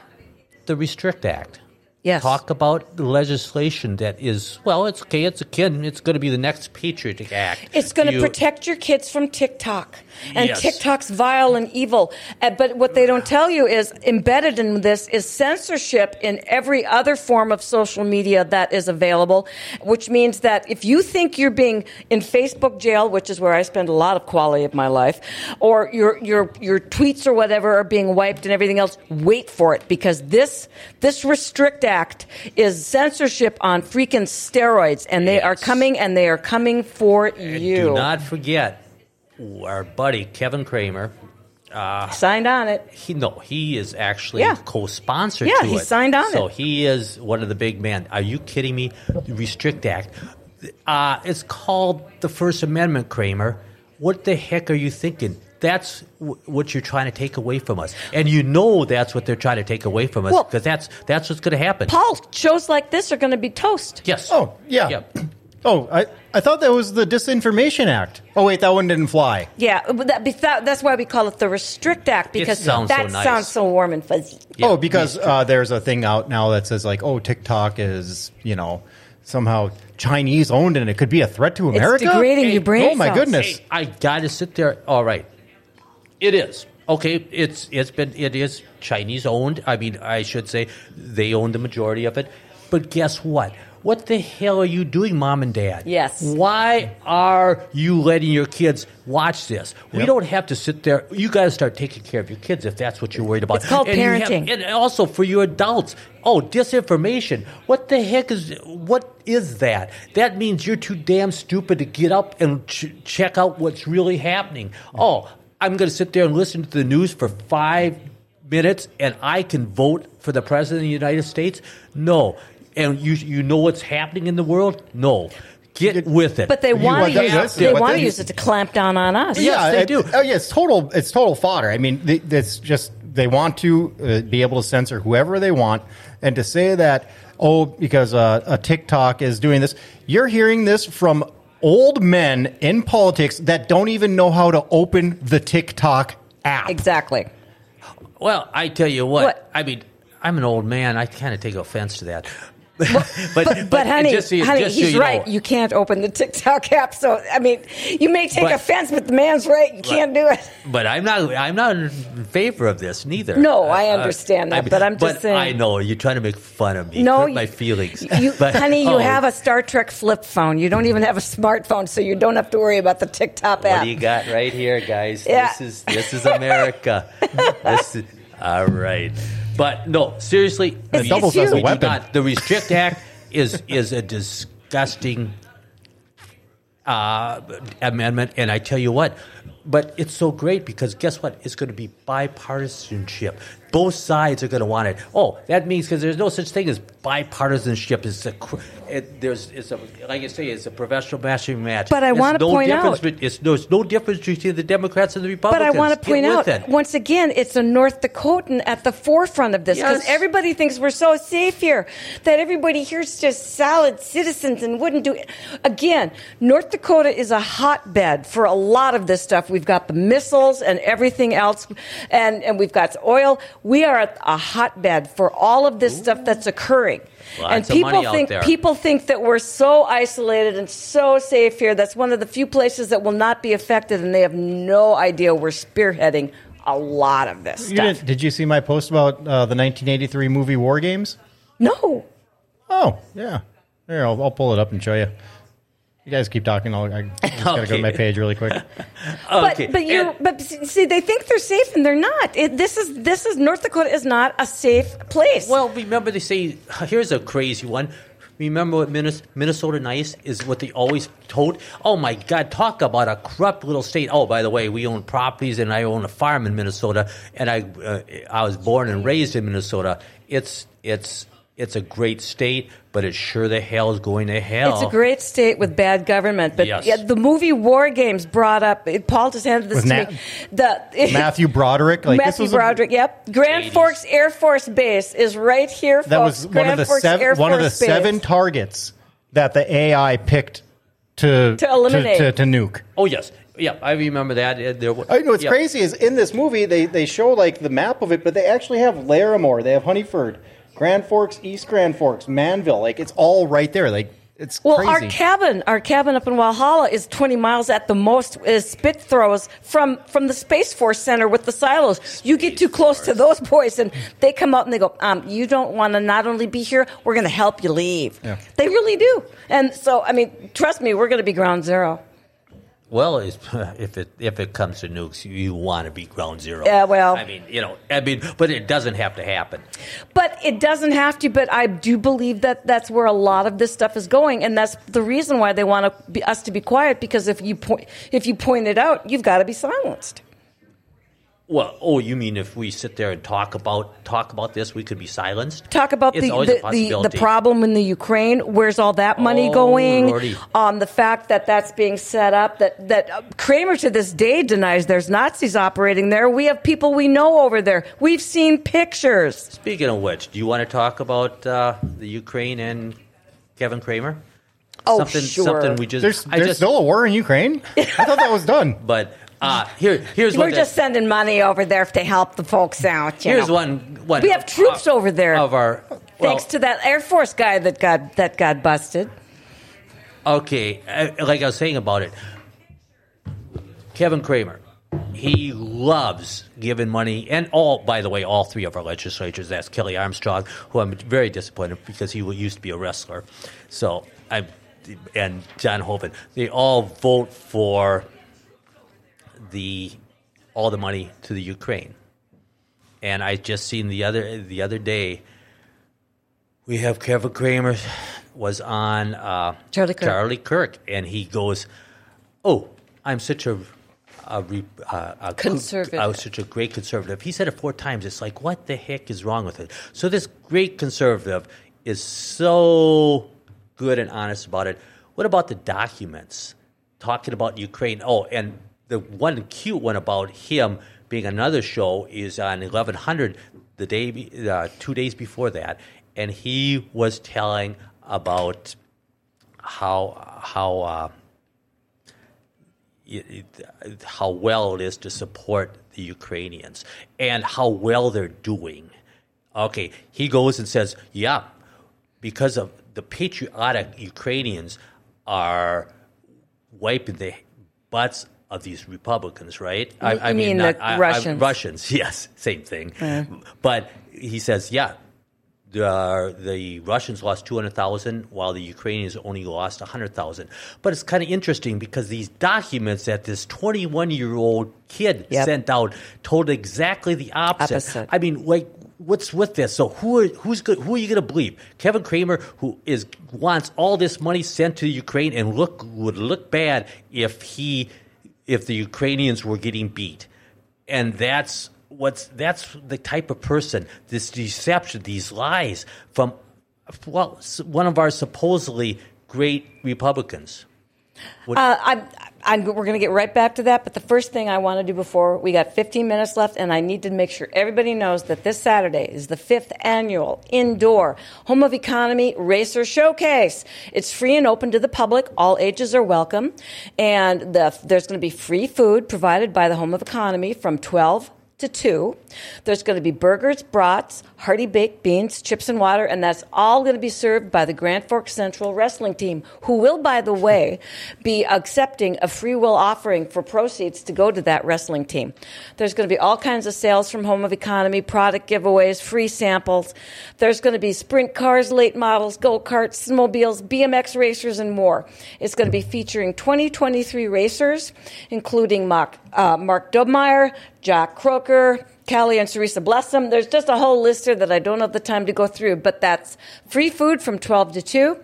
the Restrict Act. Yes. Talk about the legislation that is well. It's okay. It's a kid. It's going to be the next Patriot Act. It's going to You- protect your kids from TikTok. And Yes. TikTok's vile and evil. Uh, But what they don't tell you is embedded in this is censorship in every other form of social media that is available, which means that if you think you're being in Facebook jail, which is where I spend a lot of quality of my life, or your your your tweets or whatever are being wiped and everything else, wait for it because this this Restrict Act is censorship on freaking steroids, and they are coming and they are coming for And you. Do not forget our buddy Kevin Cramer. Signed on it. He no, he is actually Yeah. co-sponsor Yeah, to he it. signed on so it. he is one of the big men. Are you kidding me? The Restrict Act. Uh, it's called the First Amendment, Cramer. What the heck are you thinking? That's w- what you're trying to take away from us, and you know that's what they're trying to take away from us Well- because that's that's what's going to happen. Paul, shows like this are going to be toast. yes. Oh, yeah. Yep. Oh, I, I thought that was the Disinformation Act. Oh, wait, that one didn't fly. Yeah, but that, that- that's why we call it the Restrict Act because sounds so that nice. sounds so warm and fuzzy. Yeah, oh, because uh, there's a thing out now that says, like, oh, TikTok is, you know, somehow Chinese owned and it could be a threat to America. It's degrading your brain Oh, my cells. goodness. Hey, I got to sit there. All right, it is okay. It's it's been it is Chinese owned. I mean, I should say they own the majority of it. But guess what? What the hell are you doing, mom and dad? Yes. Why are you letting your kids watch this? We Yep. don't have to sit there. You got to start taking care of your kids if that's what you're worried about. It's called And you have- parenting. and also for you adults. Oh, disinformation. What the heck is what is that? That means you're too damn stupid to get up and ch- check out what's really happening. Oh, I'm going to sit there and listen to the news for 5 minutes and I can vote for the president of the United States? No. And you you know what's happening in the world? No. Get with it. But they want want to use, that's- they but want to use it to clamp down on us. Yes, they it- do. Oh, yeah, it's total. It's total fodder. I mean, th- it's just they want to uh, be able to censor whoever they want, and to say that oh, because uh, a TikTok is doing this, you're hearing this from old men in politics that don't even know how to open the TikTok app. Exactly. Well, I tell you what, What? I mean, I'm an old man. I kind of take offense to that. But, but honey, just so you- honey, just so he's you know- right. You can't open the TikTok app. So I mean, you may take But- offense, but the man's right. You can't do it. But I'm not. I'm not in favor of this neither. No, I understand that, but I'm just saying- I know you're trying to make fun of me. No, you- my feelings. You, But- honey, you oh, have a Star Trek flip phone. You don't even have a smartphone, so you don't have to worry about the TikTok app. What do you got right here, guys? Yeah. This is this is America. this is all right. But no, seriously, It's- doubles as a weapon. not- the Restrict Act is is a disgusting uh, amendment, and I tell you what. But it's so great because guess what? It's going to be bipartisanship. Both sides are going to want it. Oh, that means because there's no such thing as bipartisanship. It's a it, there's it's a like I say, it's a professional matching match. But I There's wanna no point out- bet- it's there's no difference between the Democrats and the Republicans. But I want to point out it. once again, it's a North Dakotan at the forefront of this because Yes. everybody thinks we're so safe here that everybody here's just solid citizens and wouldn't do it. Again, North Dakota is a hotbed for a lot of this stuff. We've got the missiles and everything else, and and we've got oil. We are a hotbed for all of this stuff that's occurring. Lots and of people money out think there. people think that we're so isolated and so safe here. That's one of the few places that will not be affected, and they have no idea we're spearheading a lot of this You stuff. didn't, did you see my post about uh, the 1983 movie War Games? No. Oh, yeah. Here, I'll, I'll pull it up and show you. You guys keep talking. I'll, I just gotta go to my page really quick. Okay. But but you but see they think they're safe and they're not. It, this is this is North Dakota is not a safe place. Well, remember they say here's a crazy one. Remember what Minnes- Minnesota Nice is what they always told? Oh my God, talk about a corrupt little state. Oh, by the way, we own properties and I own a farm in Minnesota, and I uh, I was born and raised in Minnesota. It's it's it's a great state, but it sure the hell is going to hell. It's a great state with bad government, but Yes. yeah, the movie War Games brought up. Paul just handed this Was to Nat- me. The Matthew Broderick. Like this Matthew was a- Broderick. Yep, Grand 80s. Forks Air Force Base is right here. that folks. was one Grand of the Forks seven Air one of the Force Base. seven targets that the AI picked to To eliminate. to, to, nuke. oh yes, yeah, I remember that. Uh, There, wa- I know what's yeah. crazy is in this movie they, they show like the map of it, but they actually have Larimore, they have Honeyford, Grand Forks, East Grand Forks, Manvel. Like it's all right there. Like it's Well, crazy. our cabin, our cabin up in Walhalla is 20 miles at the most. Is spit throws from from the Space Force Center with the silos. you get too close to those boys, and they come out and they go, um, "You don't want to not only be here, we're going to help you leave." Yeah. They really do. And so, I mean, trust me, we're going to be ground zero. Well, it's, if it if it comes to nukes, you, want to be ground zero. Yeah, well- I mean, you know, I mean, but it doesn't have to happen. But it doesn't have to. But I do believe that that's where a lot of this stuff is going, and that's the reason why they want to be, us to be quiet. Because if you point if you point it out, you've got to be silenced. Well, oh, you mean if we sit there and talk about talk about this, we could be silenced? Talk about It's the the, the, the problem in the Ukraine. Where's all that money Oh, going? Lordy. Um, the fact that that's being set up. That that uh, Cramer to this day denies there's Nazis operating there. We have people we know over there. We've seen pictures. Speaking of which, do you want to talk about uh, the Ukraine and Kevin Cramer? Oh, something, sure. Something we just. there's I there's just, still a war in Ukraine. I thought that was done. But uh, here, here's We're just sending money over there to help the folks out. you Here's know. one, one. We have troops uh, over there. of our. Well, Thanks to that Air Force guy that got that got busted. Okay, uh, like I was saying about it, Kevin Cramer, he loves giving money, and all, by the way, all three of our legislatures. That's Kelly Armstrong, who I'm very disappointed because he used to be a wrestler. So I, and John Hoeven, they all vote for the all the money to the Ukraine. And I just seen the other the other day. We have Kevin Cramer was on uh, Charlie Kirk. Charlie Kirk, and he goes, "Oh, I'm such a." A, re, uh, a co- Conservative. I was such a great conservative. He said it four times. It's like, what the heck is wrong with it? So this great conservative is so good and honest about it. What about the documents talking about Ukraine? Oh, and the one cute one about him being another show is on 1100, the day, uh, two days before that, and he was telling about how how. Uh, it, it, how well it is to support the Ukrainians and how well they're doing. Okay, he goes and says, "Yeah, because of the patriotic Ukrainians are wiping the butts of these Republicans, right? I mean the Russians. Russians, yes, same thing. But he says, yeah, the, the Russians lost 200,000 while the Ukrainians only lost 100,000. But it's kind of interesting because these documents that this 21 year old kid Yep. sent out told exactly the opposite. Opposite. I mean, like, what's with this? So who are, who's good, who are you going to believe? Kevin Cramer, who is wants all this money sent to Ukraine and look would look bad if he if the Ukrainians were getting beat, and that's what's that's the type of person this deception, these lies from well one of our supposedly great Republicans. Uh, I'm, I'm, we're going to get right back to that, but the first thing I want to do before we got 15 minutes left, and I need to make sure everybody knows that this Saturday is the fifth annual indoor Home of Economy Racer Showcase. It's free and open to the public. All ages are welcome, and the, there's going to be free food provided by the Home of Economy from 12 to 2. There's going to be burgers, brats, hearty baked beans, chips and water, and that's all going to be served by the Grand Forks Central Wrestling Team, who will, by the way, be accepting a free will offering for proceeds to go to that wrestling team. There's going to be all kinds of sales from Home of Economy, product giveaways, free samples. There's going to be sprint cars, late models, go karts, snowmobiles, BMX racers, and more. It's going to be featuring 2023 racers, including Mark, uh, Mark Dobmeyer, Jack Croker, Callie and Teresa Blessum. There's just a whole list here that I don't have the time to go through, but that's free food from 12 to 2.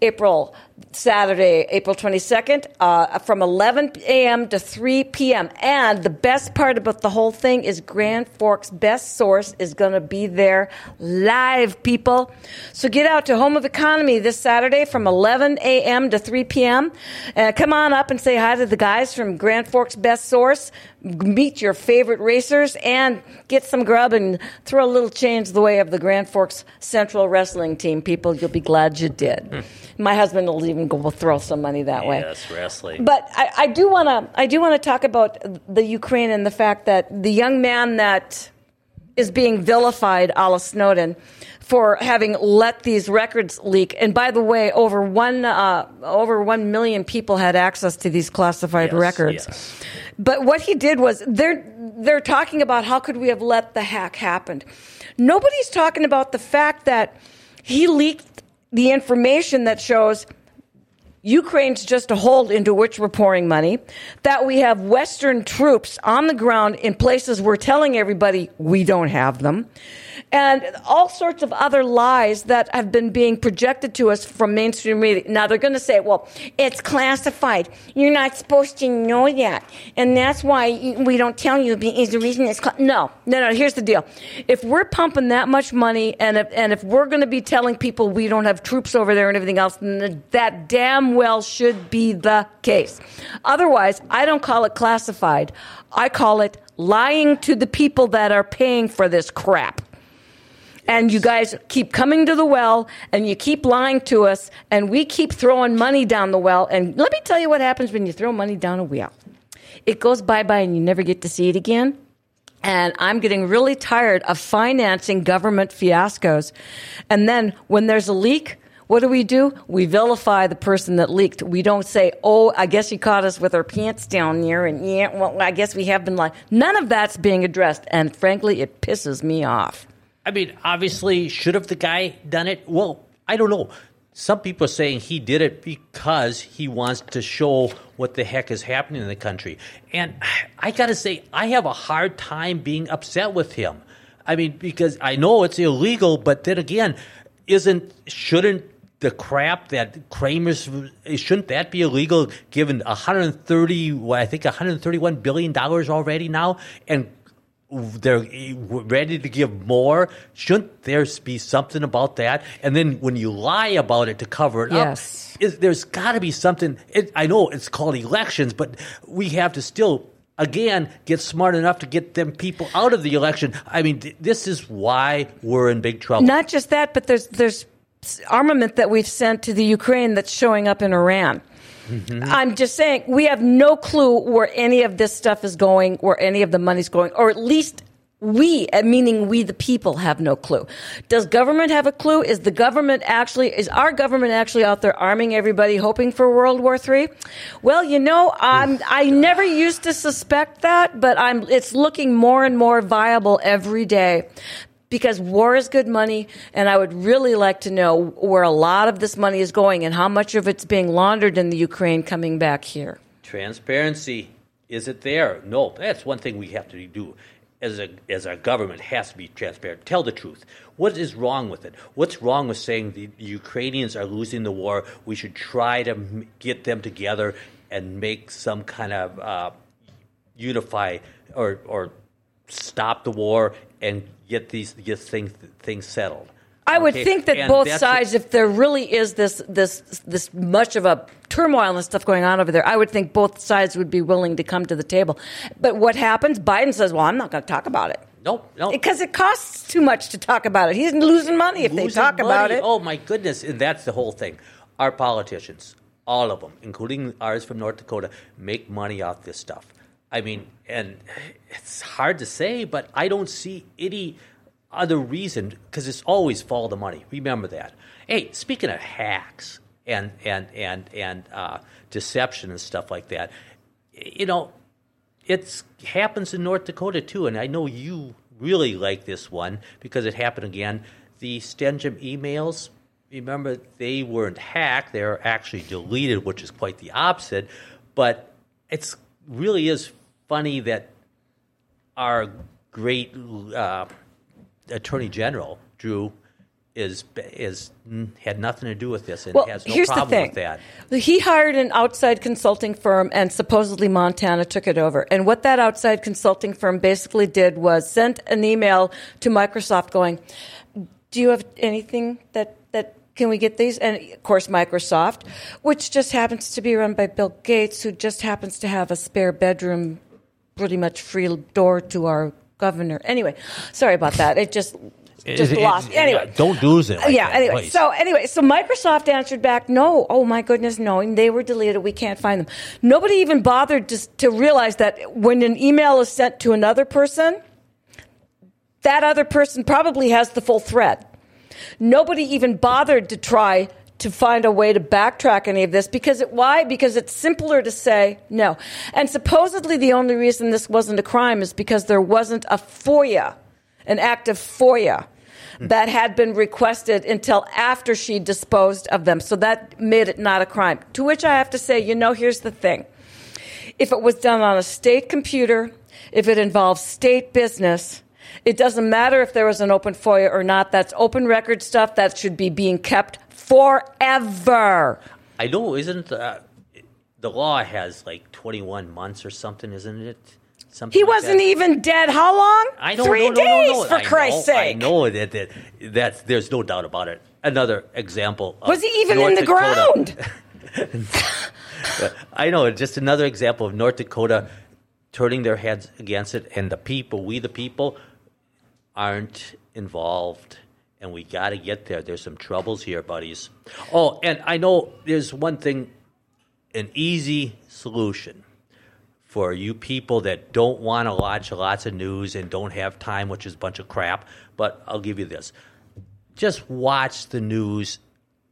April, Saturday, April 22nd, uh, from 11 a.m. to 3 p.m. And the best part about the whole thing is Grand Forks' best source is going to be there live, people. So get out to Home of Economy this Saturday from 11 a.m. to 3 p.m. Uh, come on up and say hi to the guys from Grand Forks' best source. Meet your favorite racers and get some grub and throw a little change the way of the Grand Forks Central Wrestling Team. People, you'll be glad you did. My husband will even go throw some money that way. Yes, wrestling. But I, I do want to I do want to talk about the Ukraine and the fact that the young man that is being vilified, a la Snowden, for having let these records leak. And by the way, over one uh, over one million people had access to these classified Yes, records. yes. But what he did was they're they're talking about how could we have let the hack happen. Nobody's talking about the fact that he leaked the information that shows Ukraine's just a hold into which we're pouring money, that we have Western troops on the ground in places we're telling everybody we don't have them, and all sorts of other lies that have been being projected to us from mainstream media. Now they're going to say, well, it's classified. You're not supposed to know that. And that's why we don't tell you is the reason it's cla-. No, no, no. Here's the deal. If we're pumping that much money and if, and if we're going to be telling people we don't have troops over there and everything else, then that damn well should be the case. Otherwise, I don't call it classified. I call it lying to the people that are paying for this crap. And you guys keep coming to the well and you keep lying to us and we keep throwing money down the well. And let me tell you what happens when you throw money down a well. It goes bye bye and you never get to see it again. And I'm getting really tired of financing government fiascos. And then when there's a leak, what do we do? We vilify the person that leaked. We don't say, oh, I guess you caught us with our pants down there. And yeah, well, I guess we have been lying. None of that's being addressed. And frankly, it pisses me off. I mean, obviously, should have the guy done it? Well, I don't know. Some people are saying he did it because he wants to show what the heck is happening in the country. And I got to say, I have a hard time being upset with him. I mean, because I know it's illegal, but then again, isn't shouldn't the crap that Cramer's shouldn't that be illegal given 130 well, I think 131 billion dollars already now and they're ready to give more. Shouldn't there be something about that? And then when you lie about it to cover it Yes. up, is, there's got to be something. It, I know it's called elections, but we have to still. Again, get smart enough to get them people out of the election. I mean, th- this is why we're in big trouble. Not just that, but there's there's armament that we've sent to the Ukraine that's showing up in Iran. I'm just saying we have no clue where any of this stuff is going, where any of the money's going, or at least We, uh, meaning we the people, have no clue. Does government have a clue? Is the government actually, is our government actually out there arming everybody hoping for World War III? Well, you know, I'm, I never used to suspect that, but I'm, it's looking more and more viable every day because war is good money, and I would really like to know where a lot of this money is going and how much of it's being laundered in the Ukraine coming back here. Transparency. Is it there? No. That's one thing we have to do as a as our government has to be transparent. Tell the truth. What is wrong with it? What's wrong with saying the Ukrainians are losing the war? We should try to m- get them together and make some kind of uh, unify or or stop the war and get these get things things settled. I would Okay? think that And both sides, if there really is this this this much of a turmoil and stuff going on over there, I would think both sides would be willing to come to the table. But what happens? Biden says, "Well, I'm not going to talk about it." No, no. Because it costs too much to talk about it. He's losing money if they losing talk about it. Oh my goodness! And that's the whole thing. Our politicians, all of them, including ours from North Dakota, make money off this stuff. I mean, and it's hard to say, but I don't see any other reason because it's always follow the money. Remember that. Hey, speaking of hacks and and and and uh, deception and stuff like that, you know, it happens in North Dakota too, and I know you really like this one because it happened again. The Stenehjem emails, remember, they weren't hacked; they were actually deleted, which is quite the opposite. But it's really is funny that our great uh, Attorney General Drew is is had nothing to do with this and Well, has no here's the thing. with that. He hired an outside consulting firm, and supposedly Montana took it over. And what that outside consulting firm basically did was sent an email to Microsoft going, "Do you have anything that that can we get these?" And of course, Microsoft, which just happens to be run by Bill Gates, who just happens to have a spare bedroom, pretty much free door to our governor. Anyway, sorry about that. It just just It- it- lost. it- Anyway, don't lose it. like yeah. that, Anyway, please. so anyway, so Microsoft answered back, "No, oh my goodness, no, And they were deleted. We can't find them." Nobody even bothered to, to realize that when an email is sent to another person, that other person probably has the full thread. Nobody even bothered to try to find a way to backtrack any of this because it, why? Because it's simpler to say no. And supposedly the only reason this wasn't a crime is because there wasn't a FOIA, an act of FOIA that had been requested until after she disposed of them. So that made it not a crime. To which I have to say, you know, here's the thing. If it was done on a state computer, if it involves state business, it doesn't matter if there was an open FOIA or not. That's open record stuff that should be being kept forever. I know, isn't uh, the law has like 21 months or something, isn't it? Something He like wasn't that. even dead. How long? I know, Three no, no, days, no, for I Christ's know, sake. I know that, that that's there's no doubt about it. Another example. Of Was he even North in the Dakota- ground? I know, just another example of North Dakota turning their heads against it, and the people, we the people, aren't involved. And we got to get there. There's some troubles here, buddies. Oh, and I know there's one thing, an easy solution for you people that don't want to watch lots of news and don't have time, which is a bunch of crap. But I'll give you this just watch the news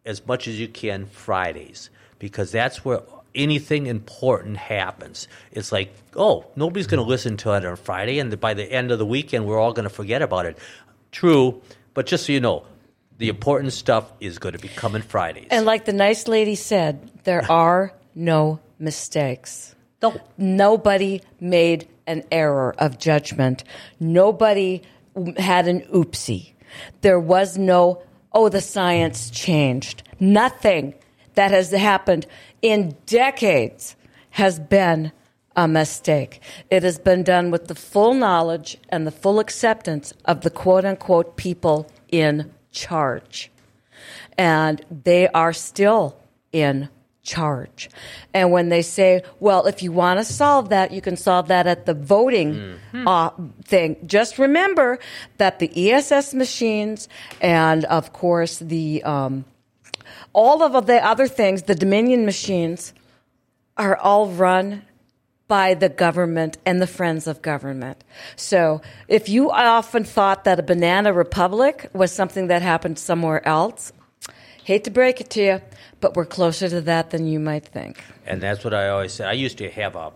as much as you can Fridays because that's where anything important happens. It's like, oh, nobody's going to mm-hmm. listen to it on Friday, and by the end of the weekend, we're all going to forget about it. True, but just so you know, the important stuff is going to be coming Fridays. And like the nice lady said, there are no mistakes. no, Nobody made an error of judgment. Nobody had an oopsie. There was no, oh, the science changed. Nothing that has happened in decades has been a mistake. It has been done with the full knowledge and the full acceptance of the quote unquote people in charge. And they are still in charge. And when they say, well, if you want to solve that, you can solve that at the voting uh, thing. Just remember that the ESS machines and, of course, the um, all of the other things, the Dominion machines, are all run by the government and the friends of government. So if you often thought that a banana republic was something that happened somewhere else, hate to break it to you, but we're closer to that than you might think. And that's what I always say. I used to have a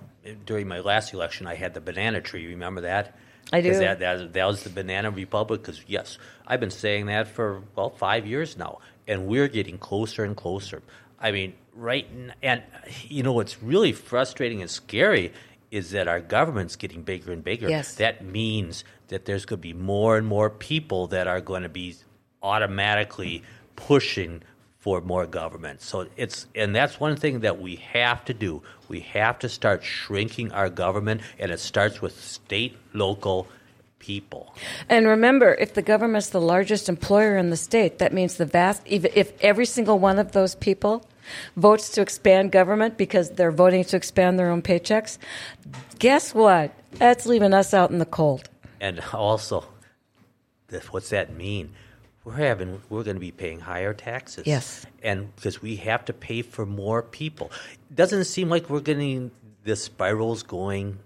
during my last election. I had the banana tree. Remember that? I do. That, that, that was the banana republic. Because yes, I've been saying that for well five years now, and we're getting closer and closer. I mean, right? n- And you know what's really frustrating and scary is that our government's getting bigger and bigger. Yes. That means that there's going to be more and more people that are going to be automatically pushing for more government. So it's and that's one thing that we have to do. We have to start shrinking our government and it starts with state, local people. And remember, if the government's the largest employer in the state, that means the vast, even if every single one of those people votes to expand government because they're voting to expand their own paychecks, guess what? That's leaving us out in the cold. And also what's that mean? We're having we're going to be paying higher taxes. Yes. And because we have to pay for more people. Doesn't it seem like we're getting the spirals going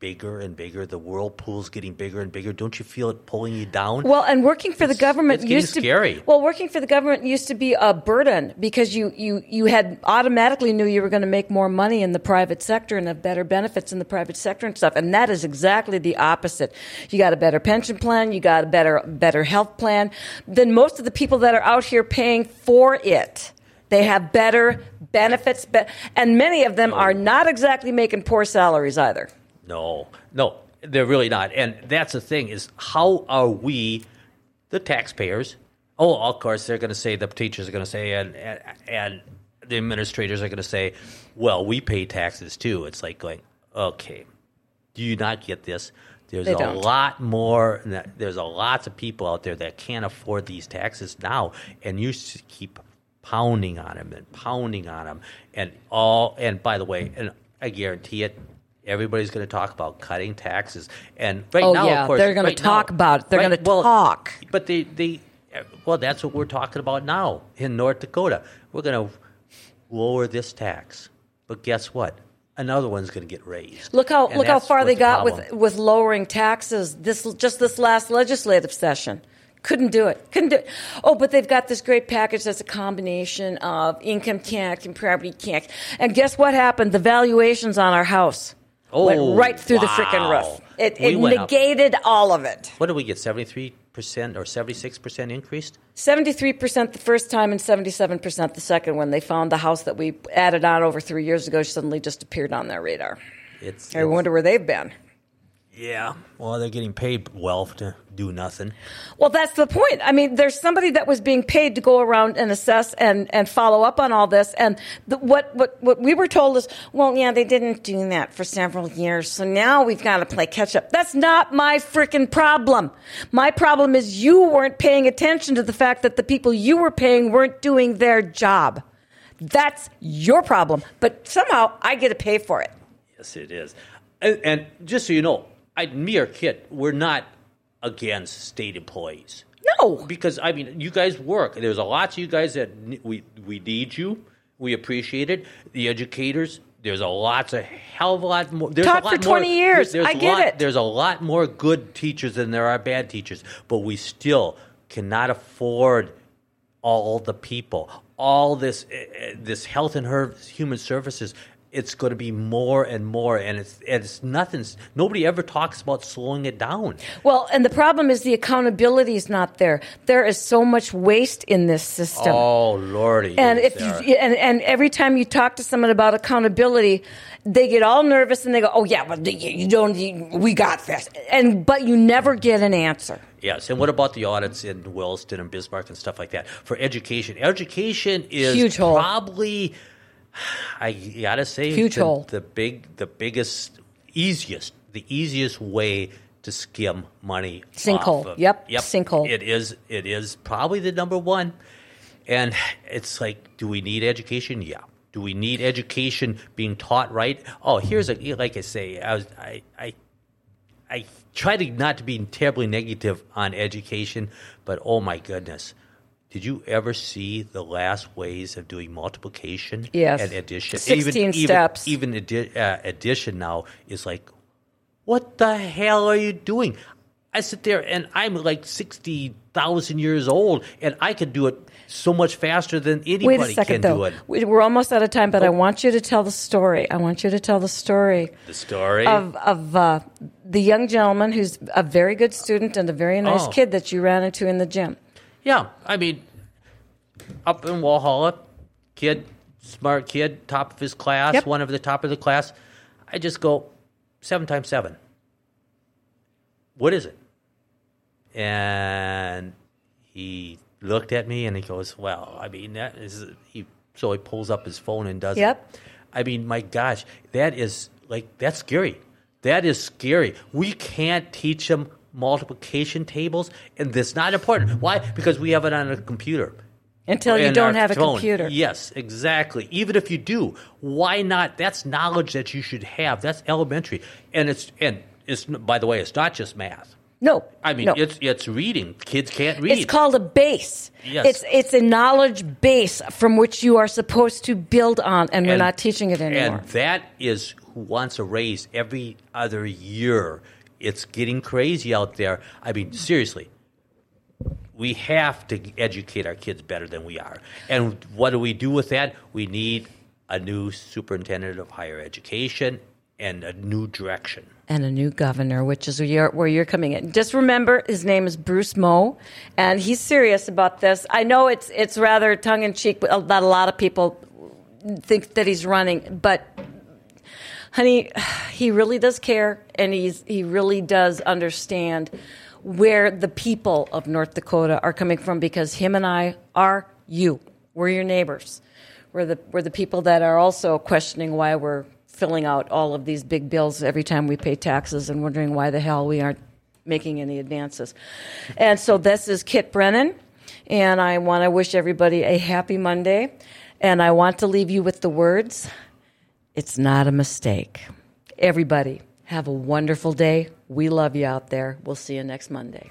bigger and bigger? The whirlpool's getting bigger and bigger. Don't you feel it pulling you down? Well, and working for the government it's used to scary. well, working for the government used to be a burden because you you you had automatically knew you were going to make more money in the private sector and have better benefits in the private sector and stuff. And that is exactly the opposite. You got a better pension plan, you got a better better health plan than most of the people that are out here paying for it. They have better benefits, be- and many of them are not exactly making poor salaries either. No, no, they're really not. And that's the thing is how are we, the taxpayers? Oh, of course they're going to say the teachers are going to say and, and and the administrators are going to say, well, we pay taxes too. It's like going, okay, do you not get this? There's They a don't. lot more. There's a lots of people out there that can't afford these taxes now, and you keep pounding on them and pounding on them, and all. And by the way, and I guarantee it, everybody's going to talk about cutting taxes. And right Oh, now, yeah, of course, they're gonna talk now- about it. They're right- gonna talk. But they, they, well, that's what we're talking about now in North Dakota. We're going to lower this tax, but guess what? Another one's going to get raised. Look how And look how far they the got problem- with with lowering taxes this just this last legislative session. Couldn't do it. Couldn't do it. Oh, but they've got this great package that's a combination of income tax and property tax. And guess what happened? The valuations on our house Oh, went right through the freaking roof. It, We it up. negated all of it. What did we get? Seventy three percent or seventy six percent increased? Seventy three percent the first time and seventy seven percent the second when they found the house that we added on over three years ago suddenly just appeared on their radar. It's, I it's- wonder where they've been. Yeah. Well, they're getting paid well to do nothing. Well, that's the point. I mean, there's somebody that was being paid to go around and assess and, and follow up on all this. And the, what, what, what we were told is, well, yeah, they didn't do that for several years. So now we've got to play catch up. That's not my freaking problem. My problem is you weren't paying attention to the fact that the people you were paying weren't doing their job. That's your problem. But somehow I get to pay for it. Yes, it is. And, and just so you know, I, me or Kit, we're not against state employees. No. because I mean, you guys work. There's a lot of you guys that we we need you. We appreciate it. The educators. There's a lots of hell of a lot more. There's Taught a lot for 20 more, years. I get lot, it. There's a lot more good teachers than there are bad teachers, but we still cannot afford all the people, all this eh, this health and her human services. It's going to be more and more, and it's it's nothing. Nobody ever talks about slowing it down. Well, and the problem is the accountability is not there. There is so much waste in this system. Oh lordy! and if you, and, and every time you talk to someone about accountability, they get all nervous and they go, "Oh yeah, but you- don't. You, we got this." And but you never get an answer. Yes, and what about the audits in Williston and Bismarck and stuff like that for education? Education is Huge hole. I gotta say, Huge the, hole. the big, the biggest, easiest, the easiest way to skim money. Sinkhole. of- Yep, yep. sinkhole. It is. It is probably the number one, and it's like, do we need education? Yeah. Do we need education being taught right? Oh, here's a like I say, I was I I I try to not to be terribly negative on education, but oh my goodness, Did you ever see the last ways of doing multiplication Yes. and addition? 16 steps. Even, even addi- uh, addition now is like, what the hell are you doing? I sit there and I'm like 60,000 years old and I could do it so much faster than anybody Wait a second, can though. do it. We- We're almost out of time, but I want you to tell the story. I want you to tell the story The story. of of uh, the young gentleman who's a very good student and a very nice Oh. kid that you ran into in the gym. Yeah, I mean, up in Walhalla, kid, smart kid, top of his class, Yep. one of the top of the class. I just go seven times seven. What is it? And he looked at me and he goes, "Well, I mean, that is." He so he pulls up his phone and does Yep. it. I mean, my gosh, that is like that's scary. That is scary. We can't teach them multiplication tables, and that's not important. Why? Because we have it on a computer. Until you don't have a computer. Yes, exactly. Even if you do, why not? That's knowledge that you should have. That's elementary, and it's and it's by the way, it's not just math. No, I mean, no. it's it's reading. Kids can't read. It's called a base. Yes. It's it's a knowledge base from which you are supposed to build on, and, we're not teaching it anymore. And that is who wants a raise every other year. It's getting crazy out there. I mean, seriously. We have to educate our kids better than we are. And what do we do with that? We need a new superintendent of higher education and a new direction. and a new governor, which is where you're, where you're coming in. Just remember, his name is Bruce Moe, and he's serious about this. I know it's it's rather tongue in cheek that a lot of people think that he's running, but honey, he really does care, and he's he really does understand where the people of North Dakota are coming from because him and I are you. We're your neighbors. We're the we're the people that are also questioning why we're filling out all of these big bills every time we pay taxes and wondering why the hell we aren't making any advances. And so this is Kit Brenan, and I want to wish everybody a happy Monday. And I want to leave you with the words it's not a mistake. Everybody, have a wonderful day. We love you out there. We'll see you next Monday.